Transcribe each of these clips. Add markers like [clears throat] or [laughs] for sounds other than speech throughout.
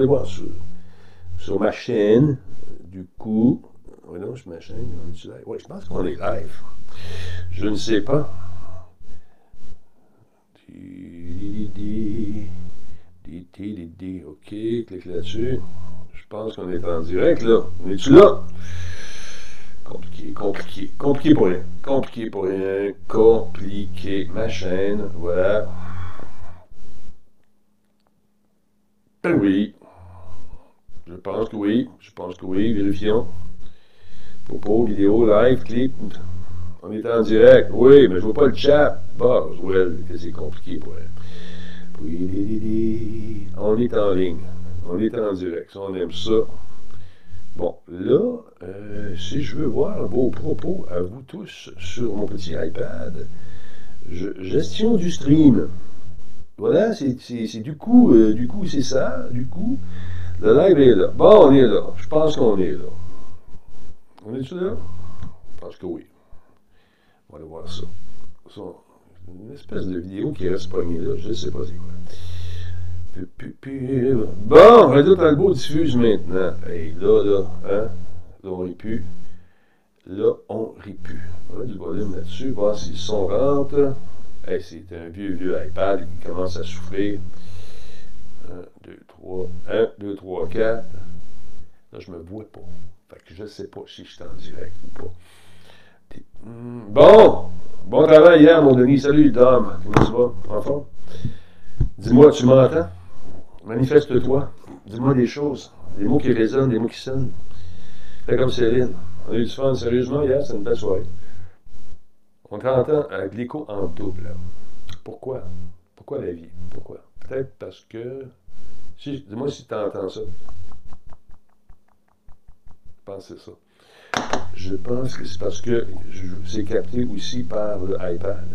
aller voir sur, sur ma chaîne. Du coup, non, sur ma chaîne, je pense qu'on est live. Je ne sais pas. OK, clique là-dessus. Je pense qu'on est en direct, là. On est-tu là? Compliqué, compliqué, compliqué pour rien. Compliqué pour rien. Compliqué. Ma chaîne, voilà. Ben oui. Je pense que oui. Je pense que oui. Vérifions. Propos, vidéo, live, clip. On est en direct. Oui, mais je vois pas le chat. Bah, well, que c'est compliqué pour elle. On est en ligne. On est en direct. On aime ça. Bon, là, euh, si je veux voir vos propos à vous tous sur mon petit iPad, gestion du stream. Voilà, c'est du coup, euh, du coup, c'est ça. Du coup, le live est là. Bon, on est là. Je pense qu'on est là. On est-tu là? Je pense que oui. On va aller voir ça. ça une espèce de vidéo qui reste pognée là. Je ne sais pas c'est quoi. Bon, Radio Talbot diffuse maintenant. Et là, là, hein, là, on rit plus. Là, on rit plus. On a du volume là-dessus, voir si le son rentre. Hey, c'est un vieux, vieux iPad qui commence à souffrir. 1, 2, 3, 1, 2, 3, 4. Là, je me vois pas. Fait que je sais pas si je suis en direct ou pas. Hmm, bon! Bon travail hier, mon Denis. Salut, Dom. Comment tu vas? En Dis-moi, tu m'entends? Manifeste-toi. Dis-moi des choses. Des mots qui résonnent, des mots qui sonnent. Fais comme Céline. On a eu du fun. Sérieusement, hier, c'est une belle soirée. On t'entend avec l'écho en double. Pourquoi? Pourquoi la vie? Pourquoi? Peut-être parce que. Si, dis-moi si tu entends ça. Je pense que c'est ça. Je pense que c'est parce que c'est capté aussi par le iPad.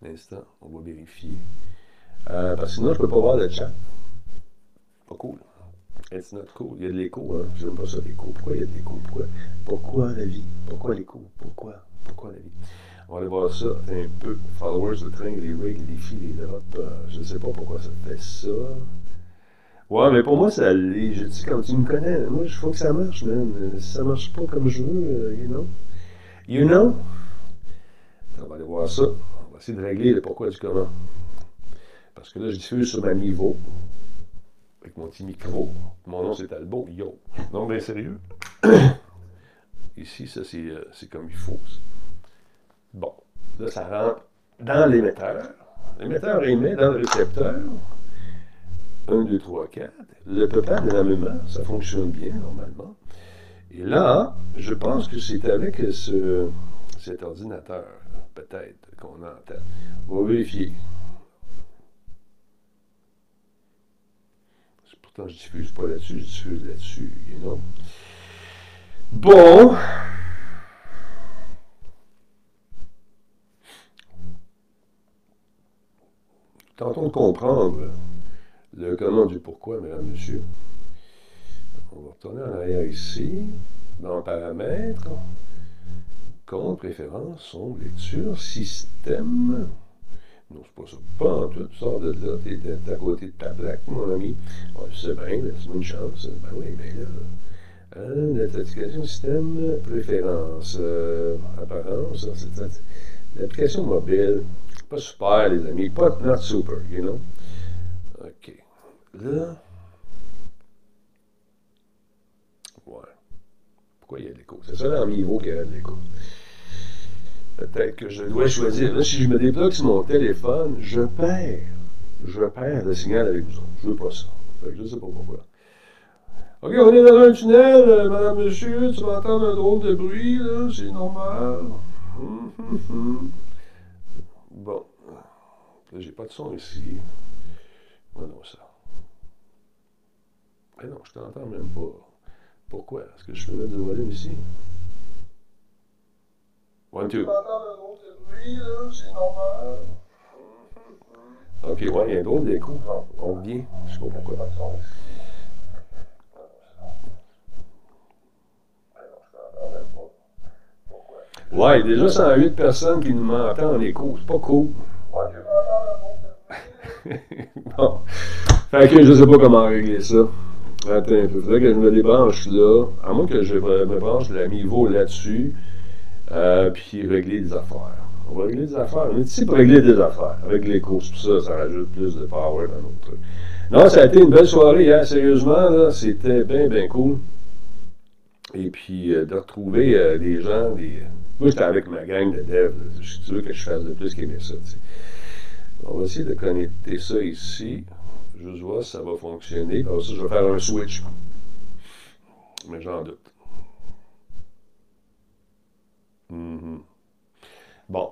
L'instant, on va vérifier. Euh, parce que sinon, je ne peux pas voir le chat. Pas cool. It's not cool. Il y a de l'écho, hein. J'aime pas ça, l'écho. Pourquoi il y a de l'écho? Pourquoi? Pourquoi la vie? Pourquoi l'écho? Pourquoi? Pourquoi la vie? On va aller voir ça un peu. Followers, le train, les rigs, les filles, les drops. Euh, je ne sais pas pourquoi ça fait ça. Ouais, mais pour moi, ça l'est. Je dis, quand tu me connais, moi, il faut que ça marche, man. Si ça marche pas comme je veux, euh, you know. You know? On va aller voir ça essayer de régler le pourquoi du comment. Parce que là, je diffuse sur ma niveau, avec mon petit micro. Mon nom, c'est Albo. Yo. Non, bien sérieux? [coughs] Ici, ça, euh, c'est comme il faut. Bon. Là, ça rentre dans l'émetteur. L'émetteur émet dans le récepteur. 1, 2, 3, 4. Le peuple de la mémoire, ça fonctionne bien normalement. Et là, je pense que c'est avec ce, cet ordinateur peut-être qu'on entend. On va vérifier. Pourtant, je ne diffuse pas là-dessus, je diffuse là-dessus, you know. Bon. Tentons de comprendre le comment du pourquoi, mesdames, messieurs. On va retourner en arrière ici, dans paramètres compte, préférence, son, lecture, système. Non, c'est pas ça. Pas en tout. Sors de là, t'es à côté de ta plaque, mon ami. Ouais, c'est bien, c'est une chance. Ben oui, mais là. Hein, l'application système, préférence, euh, apparence, l'application mobile. Pas super, les amis. Pas not super, you know? OK. Là. Ouais. Pourquoi il y a de l'écho? C'est ça dans le niveau qu'il y a de l'écho. Peut-être que je dois choisir. Là, si je me débloque sur mon téléphone, je perds. Je perds le signal avec vous autres. Je veux pas ça. Fait que je sais pas pourquoi. OK, on est dans un tunnel, euh, madame, monsieur, tu vas entendre un drôle de bruit, là, c'est normal. Hum, hum, hum. Bon. J'ai pas de son ici. non, ça. Mais non, je t'entends même pas. Pourquoi? Est-ce que je peux mettre le volume ici? One, two. Ok, ouais, il y a un drôle d'écho. On vient. Je sais pas pourquoi. Ouais, déjà 108 personnes qui nous m'entendent en écho. C'est pas cool. [laughs] bon. Fait que je sais pas comment régler ça. Attends un peu. Faudrait que je me débranche là. À moins que je me branche la niveau là-dessus. Euh, puis régler des affaires. On va régler des affaires. On est ici pour régler des affaires. Avec les courses, tout ça, ça rajoute plus de power dans notre truc. Non, ça a été une belle soirée hier, sérieusement. Là, c'était bien, bien cool. Et puis, euh, de retrouver euh, des gens, des... Moi, j'étais avec ma gang de devs. Je suis que je fasse de plus qu'aimer ça. On va essayer de connecter ça ici. Je vois si ça va fonctionner. Je vais faire un switch. Mais j'en doute. Mhm. Bon.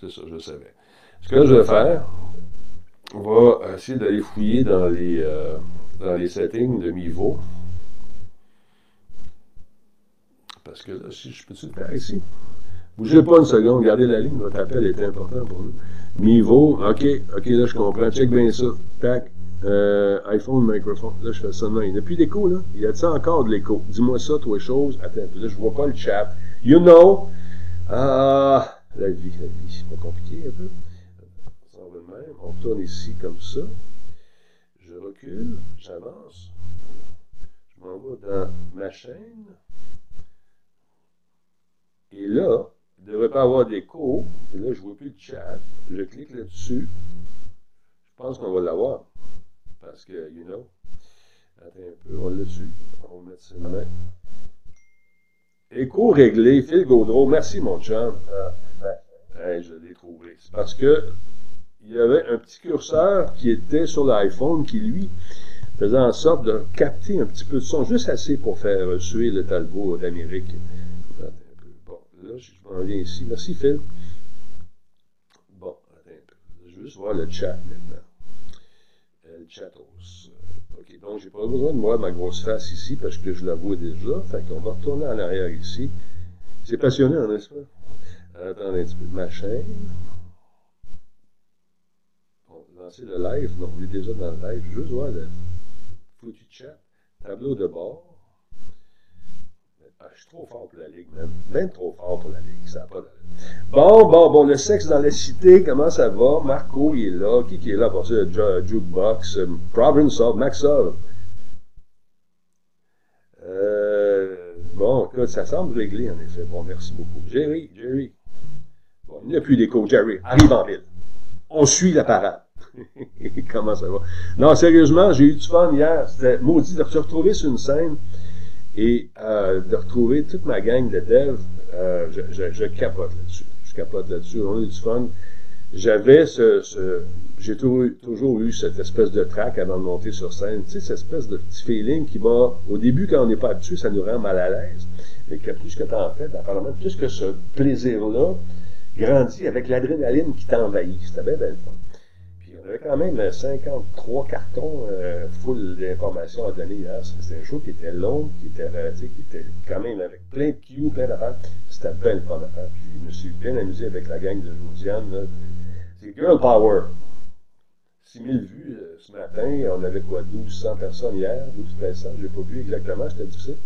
C'est ça, je savais. Ce que je vais faire, on va essayer d'aller fouiller dans les, euh, dans les settings de Mivo. Parce que là, si je peux-tu le faire ici? Bougez pas une seconde, gardez la ligne, votre appel est important pour nous. Niveau, ok, ok, là je comprends, check bien ça. Tac, euh, iPhone, microphone, là je fais ça de Il n'y a plus d'écho, là. Il y a ça encore de l'écho? Dis-moi ça, toi, chose. Attends, là je vois pas le chat. You know, ah, la vie, la vie, c'est pas compliqué un peu. De même. On tourne ici comme ça. Je recule, j'avance. Je m'en vais dans ma chaîne. Et là, il ne devrait pas avoir d'écho. Et là, je ne vois plus le chat. Je clique là-dessus. Je pense qu'on va l'avoir. Parce que, you know. Attends un peu, on l'a dessus. On va mettre ça main. Écho réglé, Phil Gaudreau. Merci, mon chum. Ah, je l'ai trouvé. C'est parce que il y avait un petit curseur qui était sur l'iPhone qui, lui, faisait en sorte de capter un petit peu de son, juste assez pour faire suer le Talbot d'Amérique. Bon, je m'en viens ici. Merci, Phil. Bon, attends un peu. Je vais juste voir le chat maintenant. Euh, le chatos. OK, donc j'ai pas besoin de voir ma grosse face ici parce que je la vois déjà. Fait qu'on va retourner en arrière ici. C'est passionnant, n'est-ce pas? Attendez un petit peu. Ma chaîne. On va lancer le live. Non, on est déjà dans le live. Juste voir le foutu chat. Tableau de bord. Ah, je suis trop fort pour la Ligue, même. Même trop fort pour la Ligue. Ça n'a pas Bon, bon, bon, le sexe dans la cité, comment ça va? Marco, il est là. Qui, qui est là pour ça? Jukebox, euh, Province of Maxov. Euh, bon, ça semble réglé, en effet. Bon, merci beaucoup. Jerry, Jerry. Bon, il n'y a plus d'écho. Jerry, arrive en ville. On suit la parade. [laughs] comment ça va? Non, sérieusement, j'ai eu du fun hier. C'était maudit de se retrouver sur une scène et euh, de retrouver toute ma gang de devs, euh, je, je, je, capote là-dessus. Je capote là-dessus. On a du fun. J'avais ce, ce j'ai toujours, eu cette espèce de trac avant de monter sur scène. Tu sais, cette espèce de petit feeling qui m'a, au début, quand on n'est pas habitué, ça nous rend mal à l'aise. Mais que plus que tu en fais, apparemment, plus que ce plaisir-là grandit avec l'adrénaline qui t'envahit. C'était bien, bien fun. Avait quand même 53 cartons euh, full d'informations à donner hier. C'était un show qui était long, qui était, euh, qui était quand même avec plein de cues, plein d'affaires. C'était bien le fun. Puis, je me suis bien amusé avec la gang de Josiane. C'est Girl Power. 6000 vues euh, ce matin. On avait quoi, 1200 personnes hier, 12 personnes. Je n'ai pas vu exactement, c'était difficile.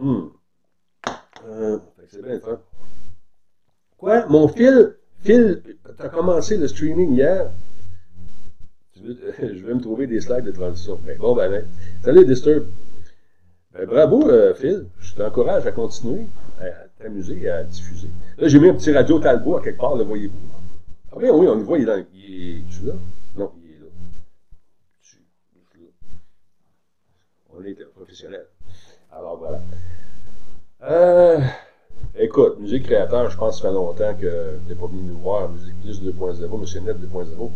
Hum. Euh, c'est bien le. Quoi? Mon fil? Phil, tu as commencé le streaming hier? je vais me trouver des slides de transition. Ben, bon, ben, ben. Salut, Disturb. Ben, bravo, euh, Phil. Je t'encourage à continuer à t'amuser et à diffuser. Là, j'ai mis un petit radio Talbot à quelque part, le voyez-vous. Ah oui, oui, on le voit, il est. Il est. Là? Non, il est là. Là. On est professionnel. Alors voilà. Euh. Écoute, Musique Créateur, je pense que ça fait longtemps que tu n'es pas venu nous voir. Musique Plus 2.0, Monsieur Net 2.0.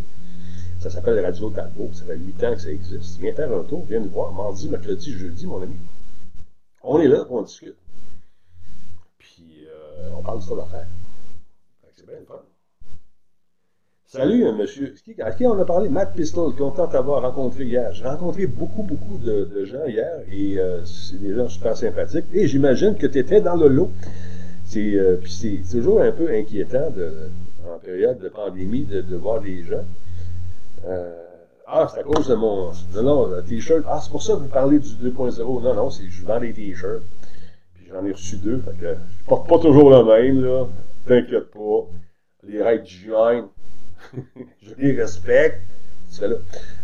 Ça s'appelle Radio Talbot. Ça fait 8 ans que ça existe. Viens faire un tour, viens nous voir. Mardi, mercredi, jeudi, mon ami. On est là, on discute. Puis, euh, on parle de ça d'affaires. C'est bien le fun. Salut, monsieur. À qui on a parlé? Matt Pistol, content de t'avoir rencontré hier. J'ai rencontré beaucoup, beaucoup de, gens hier et euh, c'est des gens super sympathiques. Et j'imagine que tu étais dans le lot. C'est euh, c'est toujours un peu inquiétant de, en période de pandémie de, de voir des gens. Euh, ah, c'est à cause de mon. Non, non, t-shirt. Ah, c'est pour ça que vous parlez du 2.0. Non, non, c'est je vends des t-shirts. Puis j'en ai reçu deux. Fait que je porte pas toujours le même, là. T'inquiète pas. Les règles joint. [laughs] je les respecte. là.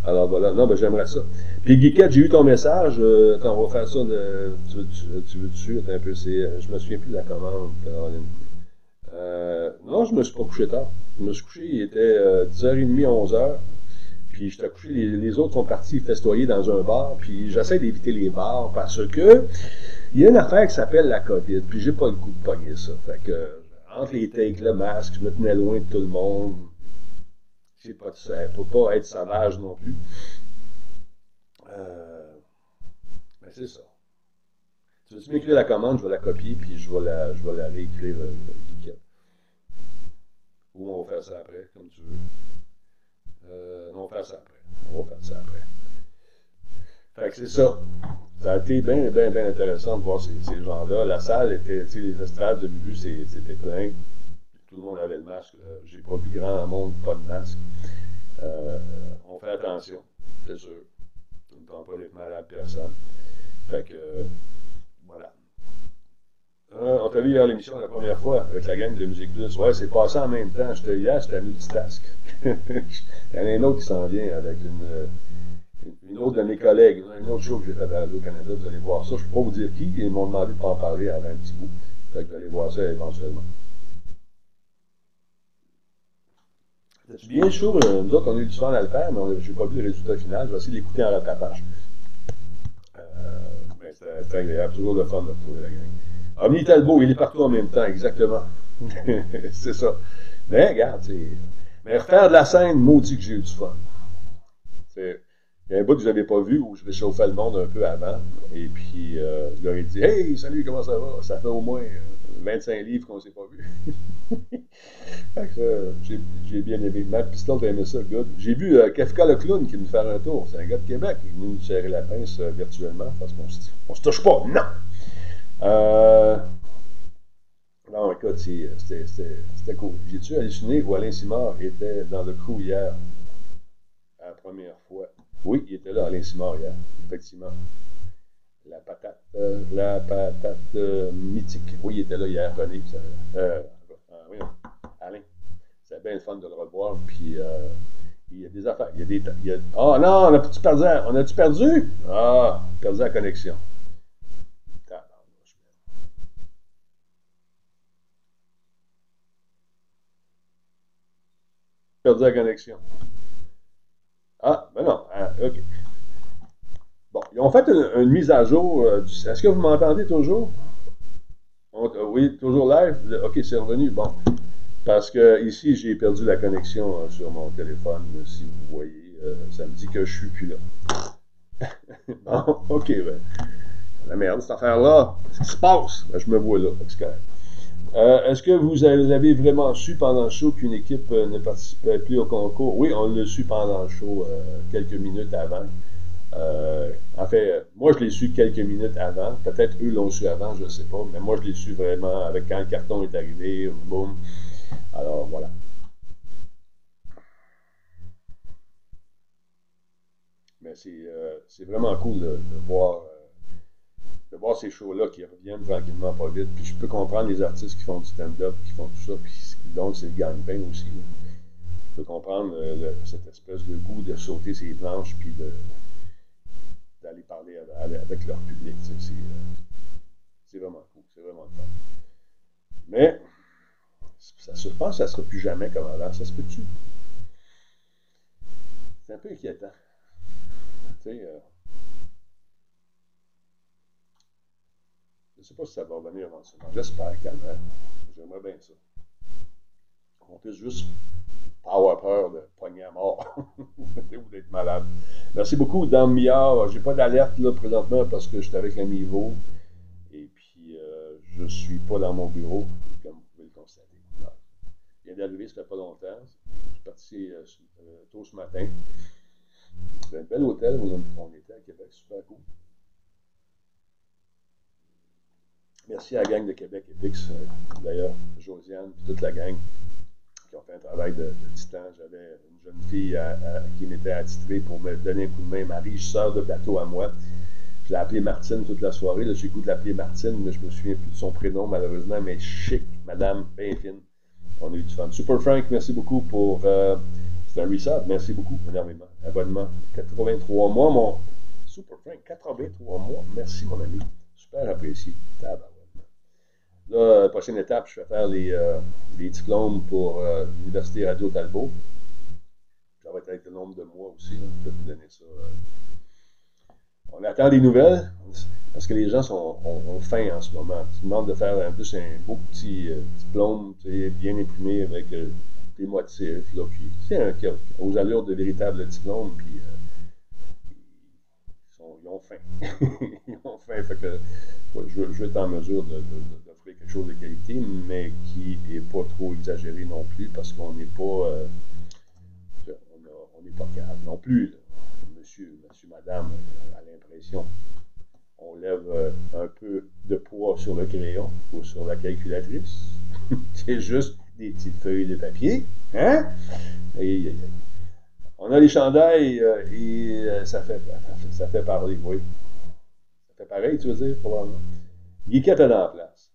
Alors voilà, non, ben j'aimerais ça. Puis Geekette, j'ai eu ton message. Euh, attends, on va faire ça. De, tu, veux, tu, veux un peu. C'est, je me souviens plus de la commande. Euh, non, je me suis pas couché tard. Je me suis couché, il était 10h30, 11h. Puis je couché, les, les, autres sont partis festoyer dans un bar. Puis j'essaie d'éviter les bars parce que il y a une affaire qui s'appelle la COVID. Puis j'ai pas le goût de pogner ça. Fait que entre les takes, le masque, je me tenais loin de tout le monde. J'ai pas ça. Faut pas être sauvage non plus. Euh, mais c'est ça. Tu veux-tu m'écrire la commande, je vais la copier, puis je vais la, je vais la réécrire euh, Ou on va faire ça après, comme tu veux. Euh, on va faire ça après. On va faire ça après. Fait que c'est ça. Ça a été bien, bien, bien intéressant de voir ces, ces gens-là. La salle était, tu sais, les estrades de début, c'était plein. Tout le monde avait le masque. J'ai pas vu grand monde, pas de masque. Euh, on fait attention, c'est sûr. On ne prend pas les mal à personne. Fait que, voilà. Euh, on t'a vu hier l'émission la première fois avec la gang de Musique Plus. Ouais, c'est passé en même temps. J'étais hier, c'était à multitask. [laughs] Il y en a un autre qui s'en vient avec une, une autre de mes collègues, une autre show que j'ai fait à Radio-Canada. Vous allez voir ça. Je ne peux pas vous dire qui. Ils m'ont demandé de pas en parler avant un petit bout. Fait que vous allez voir ça éventuellement. Bien chaud. Euh, nous autres, on a eu du temps à le faire, mais je n'ai pas vu le résultat final. Je vais essayer d'écouter en rattrapage. Euh, mais c'est très agréable. Toujours le fun de retrouver la gang. Omni Talbot, il est partout en même temps, exactement. [laughs] c'est ça. Mais regarde, mais refaire de la scène, maudit que j'ai eu du fun. Il y a un bout que vous n'avez pas vu où je réchauffais le monde un peu avant. Et puis, euh, je leur ai dit Hey, salut, comment ça va Ça fait au moins 25 euh, livres qu'on ne s'est pas vu. [laughs] j'ai bien aimé. Matt Piston, t'as aimé ça, good. J'ai vu euh, Kafka le clown qui venu faire un tour. C'est un gars de Québec. Il nous serrer la pince virtuellement parce qu'on se touche pas. Non euh, non, écoute, c'était cool. J'ai-tu halluciné? Où Alain Simard était dans le crew hier, la première fois? Oui, il était là, Alain Simard, hier, effectivement. La patate, euh, la patate euh, mythique. Oui, il était là hier, René. Euh, oui, Alain. C'est bien le fun de le revoir. Puis, il y a des affaires. Il y a des. Il y a... Oh non, on a-tu perdu? On a-tu perdu? Ah, perdu la connexion. perdu la connexion. Ah, ben non. Ah, OK. Bon, ils ont fait une, mise à jour. Euh, est-ce que vous m'entendez toujours? Euh, oui, toujours live? OK, c'est revenu. Bon. Parce que ici, j'ai perdu la connexion euh, sur mon téléphone. Si vous voyez, ça me dit que je suis plus là. [laughs] bon, OK, ben. La merde, cette affaire-là, qu'est-ce qui se passe? Ben, je me vois là, c'est. Euh, est-ce que vous avez vraiment su pendant le show qu'une équipe euh, ne participait plus au concours? Oui, on l'a su pendant le show, euh, quelques minutes avant. en fait, moi, je l'ai su quelques minutes avant. Peut-être eux l'ont su avant, je ne sais pas. Mais moi, je l'ai su vraiment avec quand le carton est arrivé. Boum. Alors, voilà. Mais c'est vraiment cool de voir de voir ces shows-là qui reviennent tranquillement pas vite. Puis je peux comprendre les artistes qui font du stand-up, qui font tout ça, puis donc c'est le gagne-pain aussi. Je peux comprendre euh, cette espèce de goût de sauter ses planches, puis d'aller parler avec leur public. Euh, c'est vraiment cool, c'est vraiment fun. Mais ça se que ça ne sera plus jamais comme avant. Ça se peut-tu? C'est un peu inquiétant. Tu sais, euh, Je ne sais pas si ça va revenir éventuellement. J'espère quand. J'aimerais bien ça. On puisse juste pas avoir peur de pogner à mort [laughs] ou d'être malade. Merci beaucoup, Dame Millard. J'ai pas d'alerte là présentement parce que je suis avec un niveau et puis euh, je suis pas dans mon bureau, comme vous pouvez le constater. Il d'arriver, ça fait pas longtemps. Je suis parti euh, euh, tôt ce matin. C'est un bel hôtel où on était à Québec, super cool. Merci à la gang de Québec et Pix, euh, d'ailleurs, Josiane et toute la gang qui ont fait un travail de, titan. J'avais une jeune fille qui m'était attitrée pour me donner un coup de main, ma sœur de plateau à moi. Je l'ai appelée Martine toute la soirée. J'ai goût de l'appeler Martine, mais je me souviens plus de son prénom malheureusement, mais chic, madame, bien fine. On a eu du fun. Super Frank, merci beaucoup pour. Euh, c'est un resub, merci beaucoup énormément. Abonnement 83 mois, mon. Super Frank, 83 mois. Merci, mon ami. Super apprécié. Là, prochaine étape, je vais faire les, euh, diplômes pour euh, l'Université Radio Talbot. Ça va être avec le nombre de mois aussi. Je vais vous donner ça. Euh. On attend des nouvelles parce que les gens sont, ont, faim en ce moment. Ils demandent de faire en un beau petit diplôme bien imprimé avec des motifs. Là, puis, aux allures de véritable diplôme. Puis, ils, ont faim. [laughs] ils ont faim. Fait que, je, je, vais être en mesure de quelque chose de qualité, mais qui n'est pas trop exagéré non plus parce qu'on n'est pas, euh, on n'est pas calme non plus. Monsieur, monsieur, madame, a l'impression. On lève euh, un peu de poids sur le crayon ou sur la calculatrice. [laughs] C'est juste des petites feuilles de papier. Hein? On a les chandails euh, et ça, fait, ça fait parler, oui. Ça fait pareil, tu veux dire, probablement. Guiquette est la place.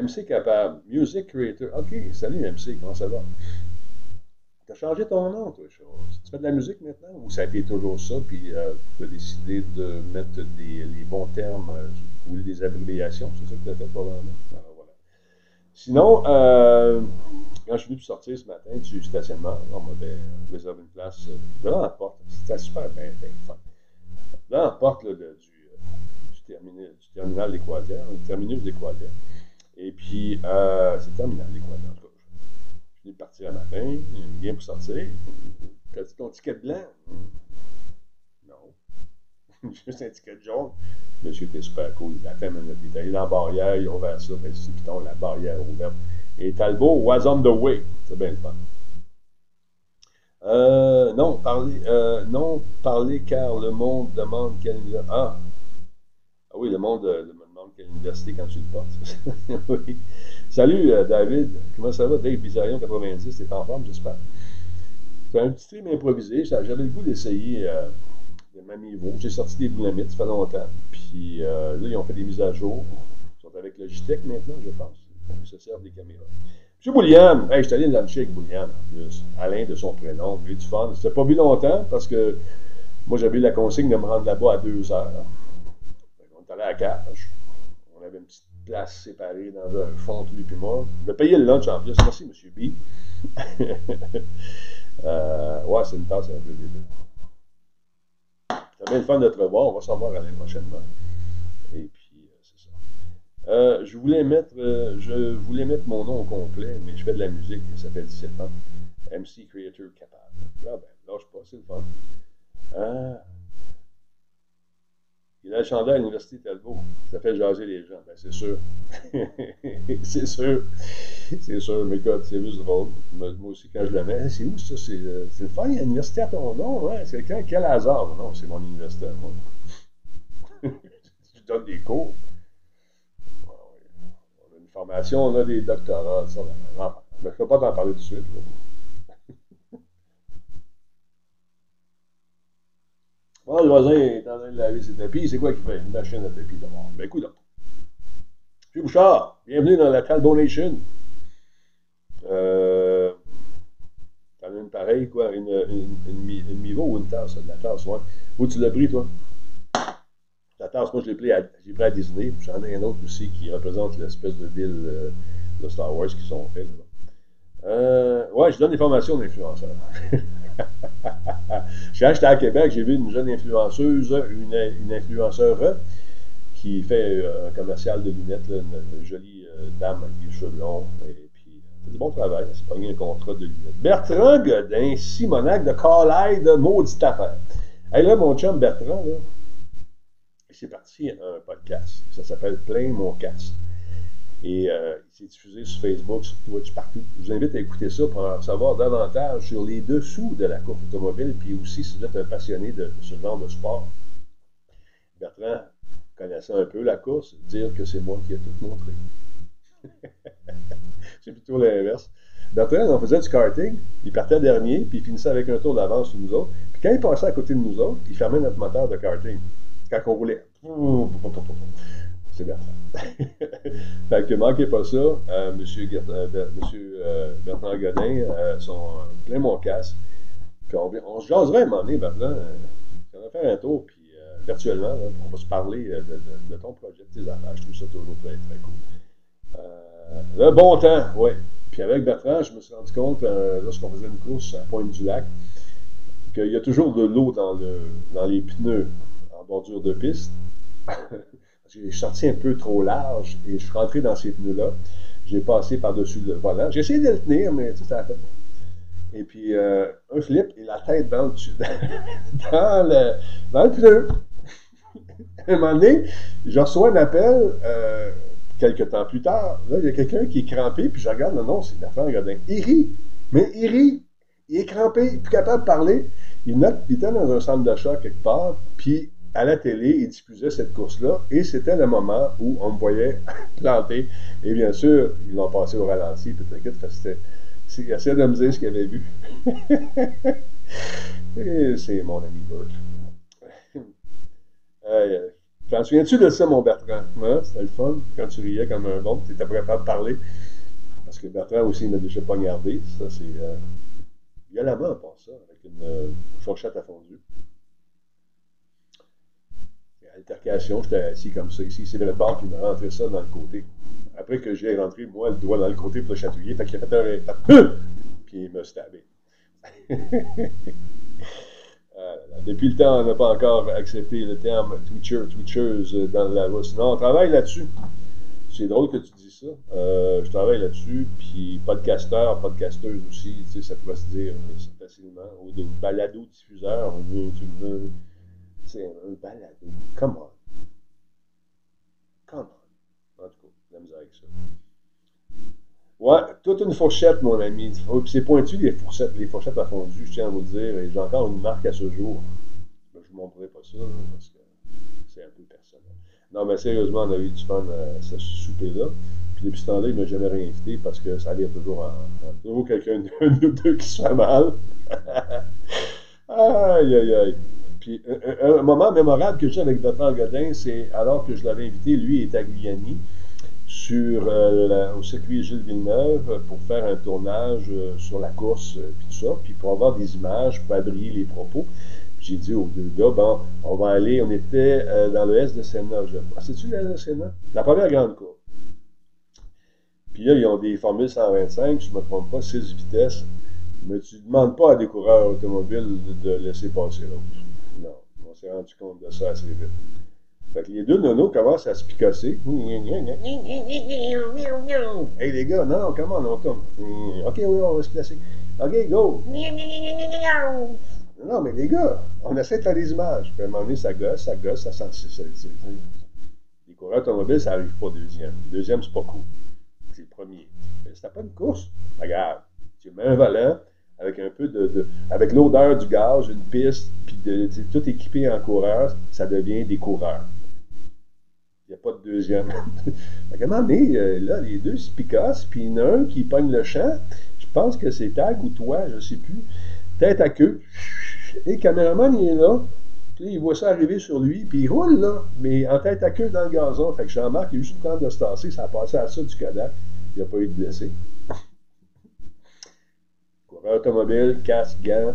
MC capable. Music Creator. OK, salut MC, comment ça va? Tu as changé ton nom, toi. Tu fais de la musique maintenant ou ça a été toujours ça, puis euh, tu as décidé de mettre des, les bons termes euh, ou des abréviations? C'est ça que tu as fait probablement? Alors, ah, voilà. Sinon, euh, quand je suis venu sortir ce matin du stationnement, on m'avait réservé une place devant la porte. C'était super bien, bien fun. Devant la porte du, terminal, du des Croisières, le terminus des Croisières. Et puis, c'est terminal, les quoi, en. Je suis partir un matin, il vient pour sortir. T'as-tu ton ticket blanc? Non. [laughs] Juste un ticket jaune. Monsieur était super cool. Il a fait minute. Il est la barrière, il a ouvert ça, puis piton, la barrière ouverte. Et Talbot was on the way. C'est bien le fun. Euh, non, parler, euh, non, parler car le monde demande quelle. Ah! Ah oui, le monde, le, quelle université quand tu le portes. [laughs] oui. Salut euh, David, comment ça va? Dave Bizarion 90, t'es en forme, j'espère. C'est un petit stream improvisé. J'avais le goût d'essayer euh, de ma niveau. J'ai sorti des boulamites, ça fait longtemps. Puis euh, là, ils ont fait des mises à jour. Ils sont avec Logitech maintenant, je pense. Ils se servent des caméras. Monsieur Boulian, hey, je suis allé luncher avec Boulian en plus. Alain de son prénom, eu du fun. C'était pas vu longtemps parce que moi j'avais eu la consigne de me rendre là-bas à deux heures. On est allé à la cage avait une petite place séparée dans un fond, lui puis moi. Je vais payer le lunch en plus. Merci, M. B. [laughs] euh, ouais, c'est une tasse un peu début. C'est bien le fun de te revoir. On va s'en voir l'année prochainement. Et puis, euh, c'est ça. Euh, je, voulais mettre, je voulais mettre mon nom au complet, mais je fais de la musique. Ça fait 17 ans. MC Creator Capable. Ah ben, lâche pas, c'est le fun. Ah. Il a le chandail à l'Université Talbot. Ça fait jaser les gens. Ben, c'est sûr. [laughs] c'est sûr. C'est sûr. Mais écoute, c'est juste drôle. Moi aussi, quand je le mets, c'est où ça? C'est le fun, il y a une université à ton nom. Hein? C'est quelqu'un, quel hasard? Non, c'est mon université à moi. [laughs] je donne des cours. On a une formation, on a des doctorats. Ça, mais je ne peux pas t'en parler tout de suite. Le voisin est en train de laver ses tapis. C'est quoi qu'il fait? Une machine à tapis d'abord. Ben, écoute, M. Bouchard, bienvenue dans la Talbot Nation. Euh, T'en as une pareille, quoi, une, une, une, une Mivo ou une tasse? La tasse, ouais. Où tu l'as pris, toi? La tasse, moi, je l'ai pris à, j'ai pris à Disney. J'en ai un autre aussi qui représente l'espèce de ville euh, de Star Wars qui sont faites. Euh, ouais, je donne des formations d'influenceurs. [laughs] [laughs] J'étais à Québec, j'ai vu une jeune influenceuse, une, une influenceure qui fait euh, un commercial de lunettes, une, jolie euh, dame avec des cheveux longs, et puis fait du bon travail, s'est pogné un contrat de lunettes. Bertrand Godin, Simonac de Carlisle de Maudite Affaire. Hey, là, mon chum Bertrand, là, c'est parti un podcast. Ça s'appelle Plein mon casque et euh, c'est diffusé sur Facebook, sur Twitch, partout. Je vous invite à écouter ça pour en savoir davantage sur les dessous de la course automobile, puis aussi si vous êtes un passionné de, ce genre de sport. Bertrand connaissant un peu la course, dire que c'est moi qui ai tout montré. [laughs] c'est plutôt l'inverse. Bertrand, on faisait du karting, il partait dernier, puis il finissait avec un tour d'avance sur nous autres. Puis quand il passait à côté de nous autres, il fermait notre moteur de karting. Quand on roulait. C'est [laughs] fait que manquez pas ça. Euh, monsieur, euh, euh, Bertrand Godin, son plein mon casque. Puis on, on se jaserait à un moment donné, Bertrand. on va faire un tour, puis virtuellement, on va se parler de, ton projet, de tes affaires. Je trouve ça toujours très, très cool. le bon temps, oui. Puis avec Bertrand, je me suis rendu compte, lorsqu'on faisait une course à Pointe-du-Lac, qu'il y a toujours de l'eau dans, dans les pneus en bordure de piste. [laughs] J'ai sorti un peu trop large et je suis rentré dans ces pneus-là. J'ai passé par-dessus le volant. J'ai essayé de le tenir, mais tu sais, ça a fait. Et puis, euh, un flip et la tête dans le, [laughs] dans le, dans le pneu. à [laughs] un moment donné, je reçois un appel euh, quelques temps plus tard. Là, il y a quelqu'un qui est crampé, puis je regarde, non, non, c'est Bertrand Godin. Il rit, mais il rit. Il est crampé, il n'est plus capable de parler. Il, note, il était dans un centre d'achat quelque part, puis à la télé, ils diffusaient cette course-là, et c'était le moment où on me voyait [laughs] planter. Et bien sûr, ils l'ont passé au ralenti, puis t'inquiète, c'était. Il essaie de me dire ce qu'il avait vu. [laughs] et c'est mon ami Burt. T'en souviens-tu de ça, mon Bertrand? Ouais, c'était le fun, quand tu riais comme un bon, tu étais prêt à parler. Parce que Bertrand aussi, il n'a déjà pas gardé. Ça, c'est. Euh, main, pour ça, avec une euh, fourchette à fondu altercation, j'étais assis comme ça ici. C'est le bar qui m'a rentré ça dans le côté. Après que j'ai rentré, moi, le doigt dans le côté pour le chatouiller, fait qu'il a fait un [laughs] puis il m'a stabé. Ah [laughs] depuis le temps, on n'a pas encore accepté le terme Twitcher, Twitchers dans la loi. Sinon, on travaille là-dessus. C'est drôle que tu dis ça. Euh, je travaille là-dessus. Puis podcasteur, podcasteuse aussi, tu sais, ça pourrait se dire euh, facilement. Ou de balado-diffuseur. C'est un balado. Come on. Come on. En tout cas, la misère avec ça. Ouais, toute une fourchette, mon ami. C'est pointu, les fourchettes, les fourchettes à fondu, je tiens à vous dire. Et j'ai encore une marque à ce jour. je ne vous montrerai pas ça, parce que c'est un peu personnel. Non, mais sérieusement, on a eu du fun à ce souper-là. Puis depuis ce temps-là, il ne m'a jamais réinvité parce que ça allait toujours en, toujours quelqu'un de deux qui se fait mal. [laughs] aïe, aïe, aïe. Puis un, moment mémorable que j'ai avec Bertrand Godin, c'est alors que je l'avais invité, lui et Tagliani, sur, euh, au circuit Gilles Villeneuve pour faire un tournage euh, sur la course, euh, puis tout ça, puis pour avoir des images, pour abrier les propos. J'ai dit aux deux gars, bon, on va aller, on était dans le S de Sénat, je ah, C'est-tu le S de Sénat? La première grande course. Puis là, ils ont des formules 125, je ne me trompe pas, 6 vitesses. Mais tu ne demandes pas à des coureurs automobiles de laisser passer l'autre. S'est rendu compte de ça assez vite. Fait que les deux nonos commencent à se picasser. Hey les gars, non, comment on tombe? Ok, oui, on va se placer. Ok, go! Non, mais les gars, on essaie de faire des images. Puis à un moment donné, ça gosse, ça gosse, ça sent. Les coureurs automobiles, ça n'arrive pas deuxième. Deuxième, c'est pas cool. C'est le premier. C'était pas une course. Regarde, tu mets un volant, avec un peu de, avec l'odeur du gaz, une piste, puis de, tout équipé en coureur, ça devient des coureurs. Il n'y a pas de deuxième. [laughs] à un moment euh, là, les deux se picassent, puis il y en a un qui pogne le champ. Je pense que c'est Tag ou toi, je ne sais plus. Tête à queue. [laughs] Et le caméraman, il est là. Puis il voit ça arriver sur lui, puis il roule là, mais en tête à queue dans le gazon. Fait que Jean-Marc, il a juste le temps de se tasser, ça a passé à ça du cadavre. Il n'y a pas eu de blessé automobile, casque, gants,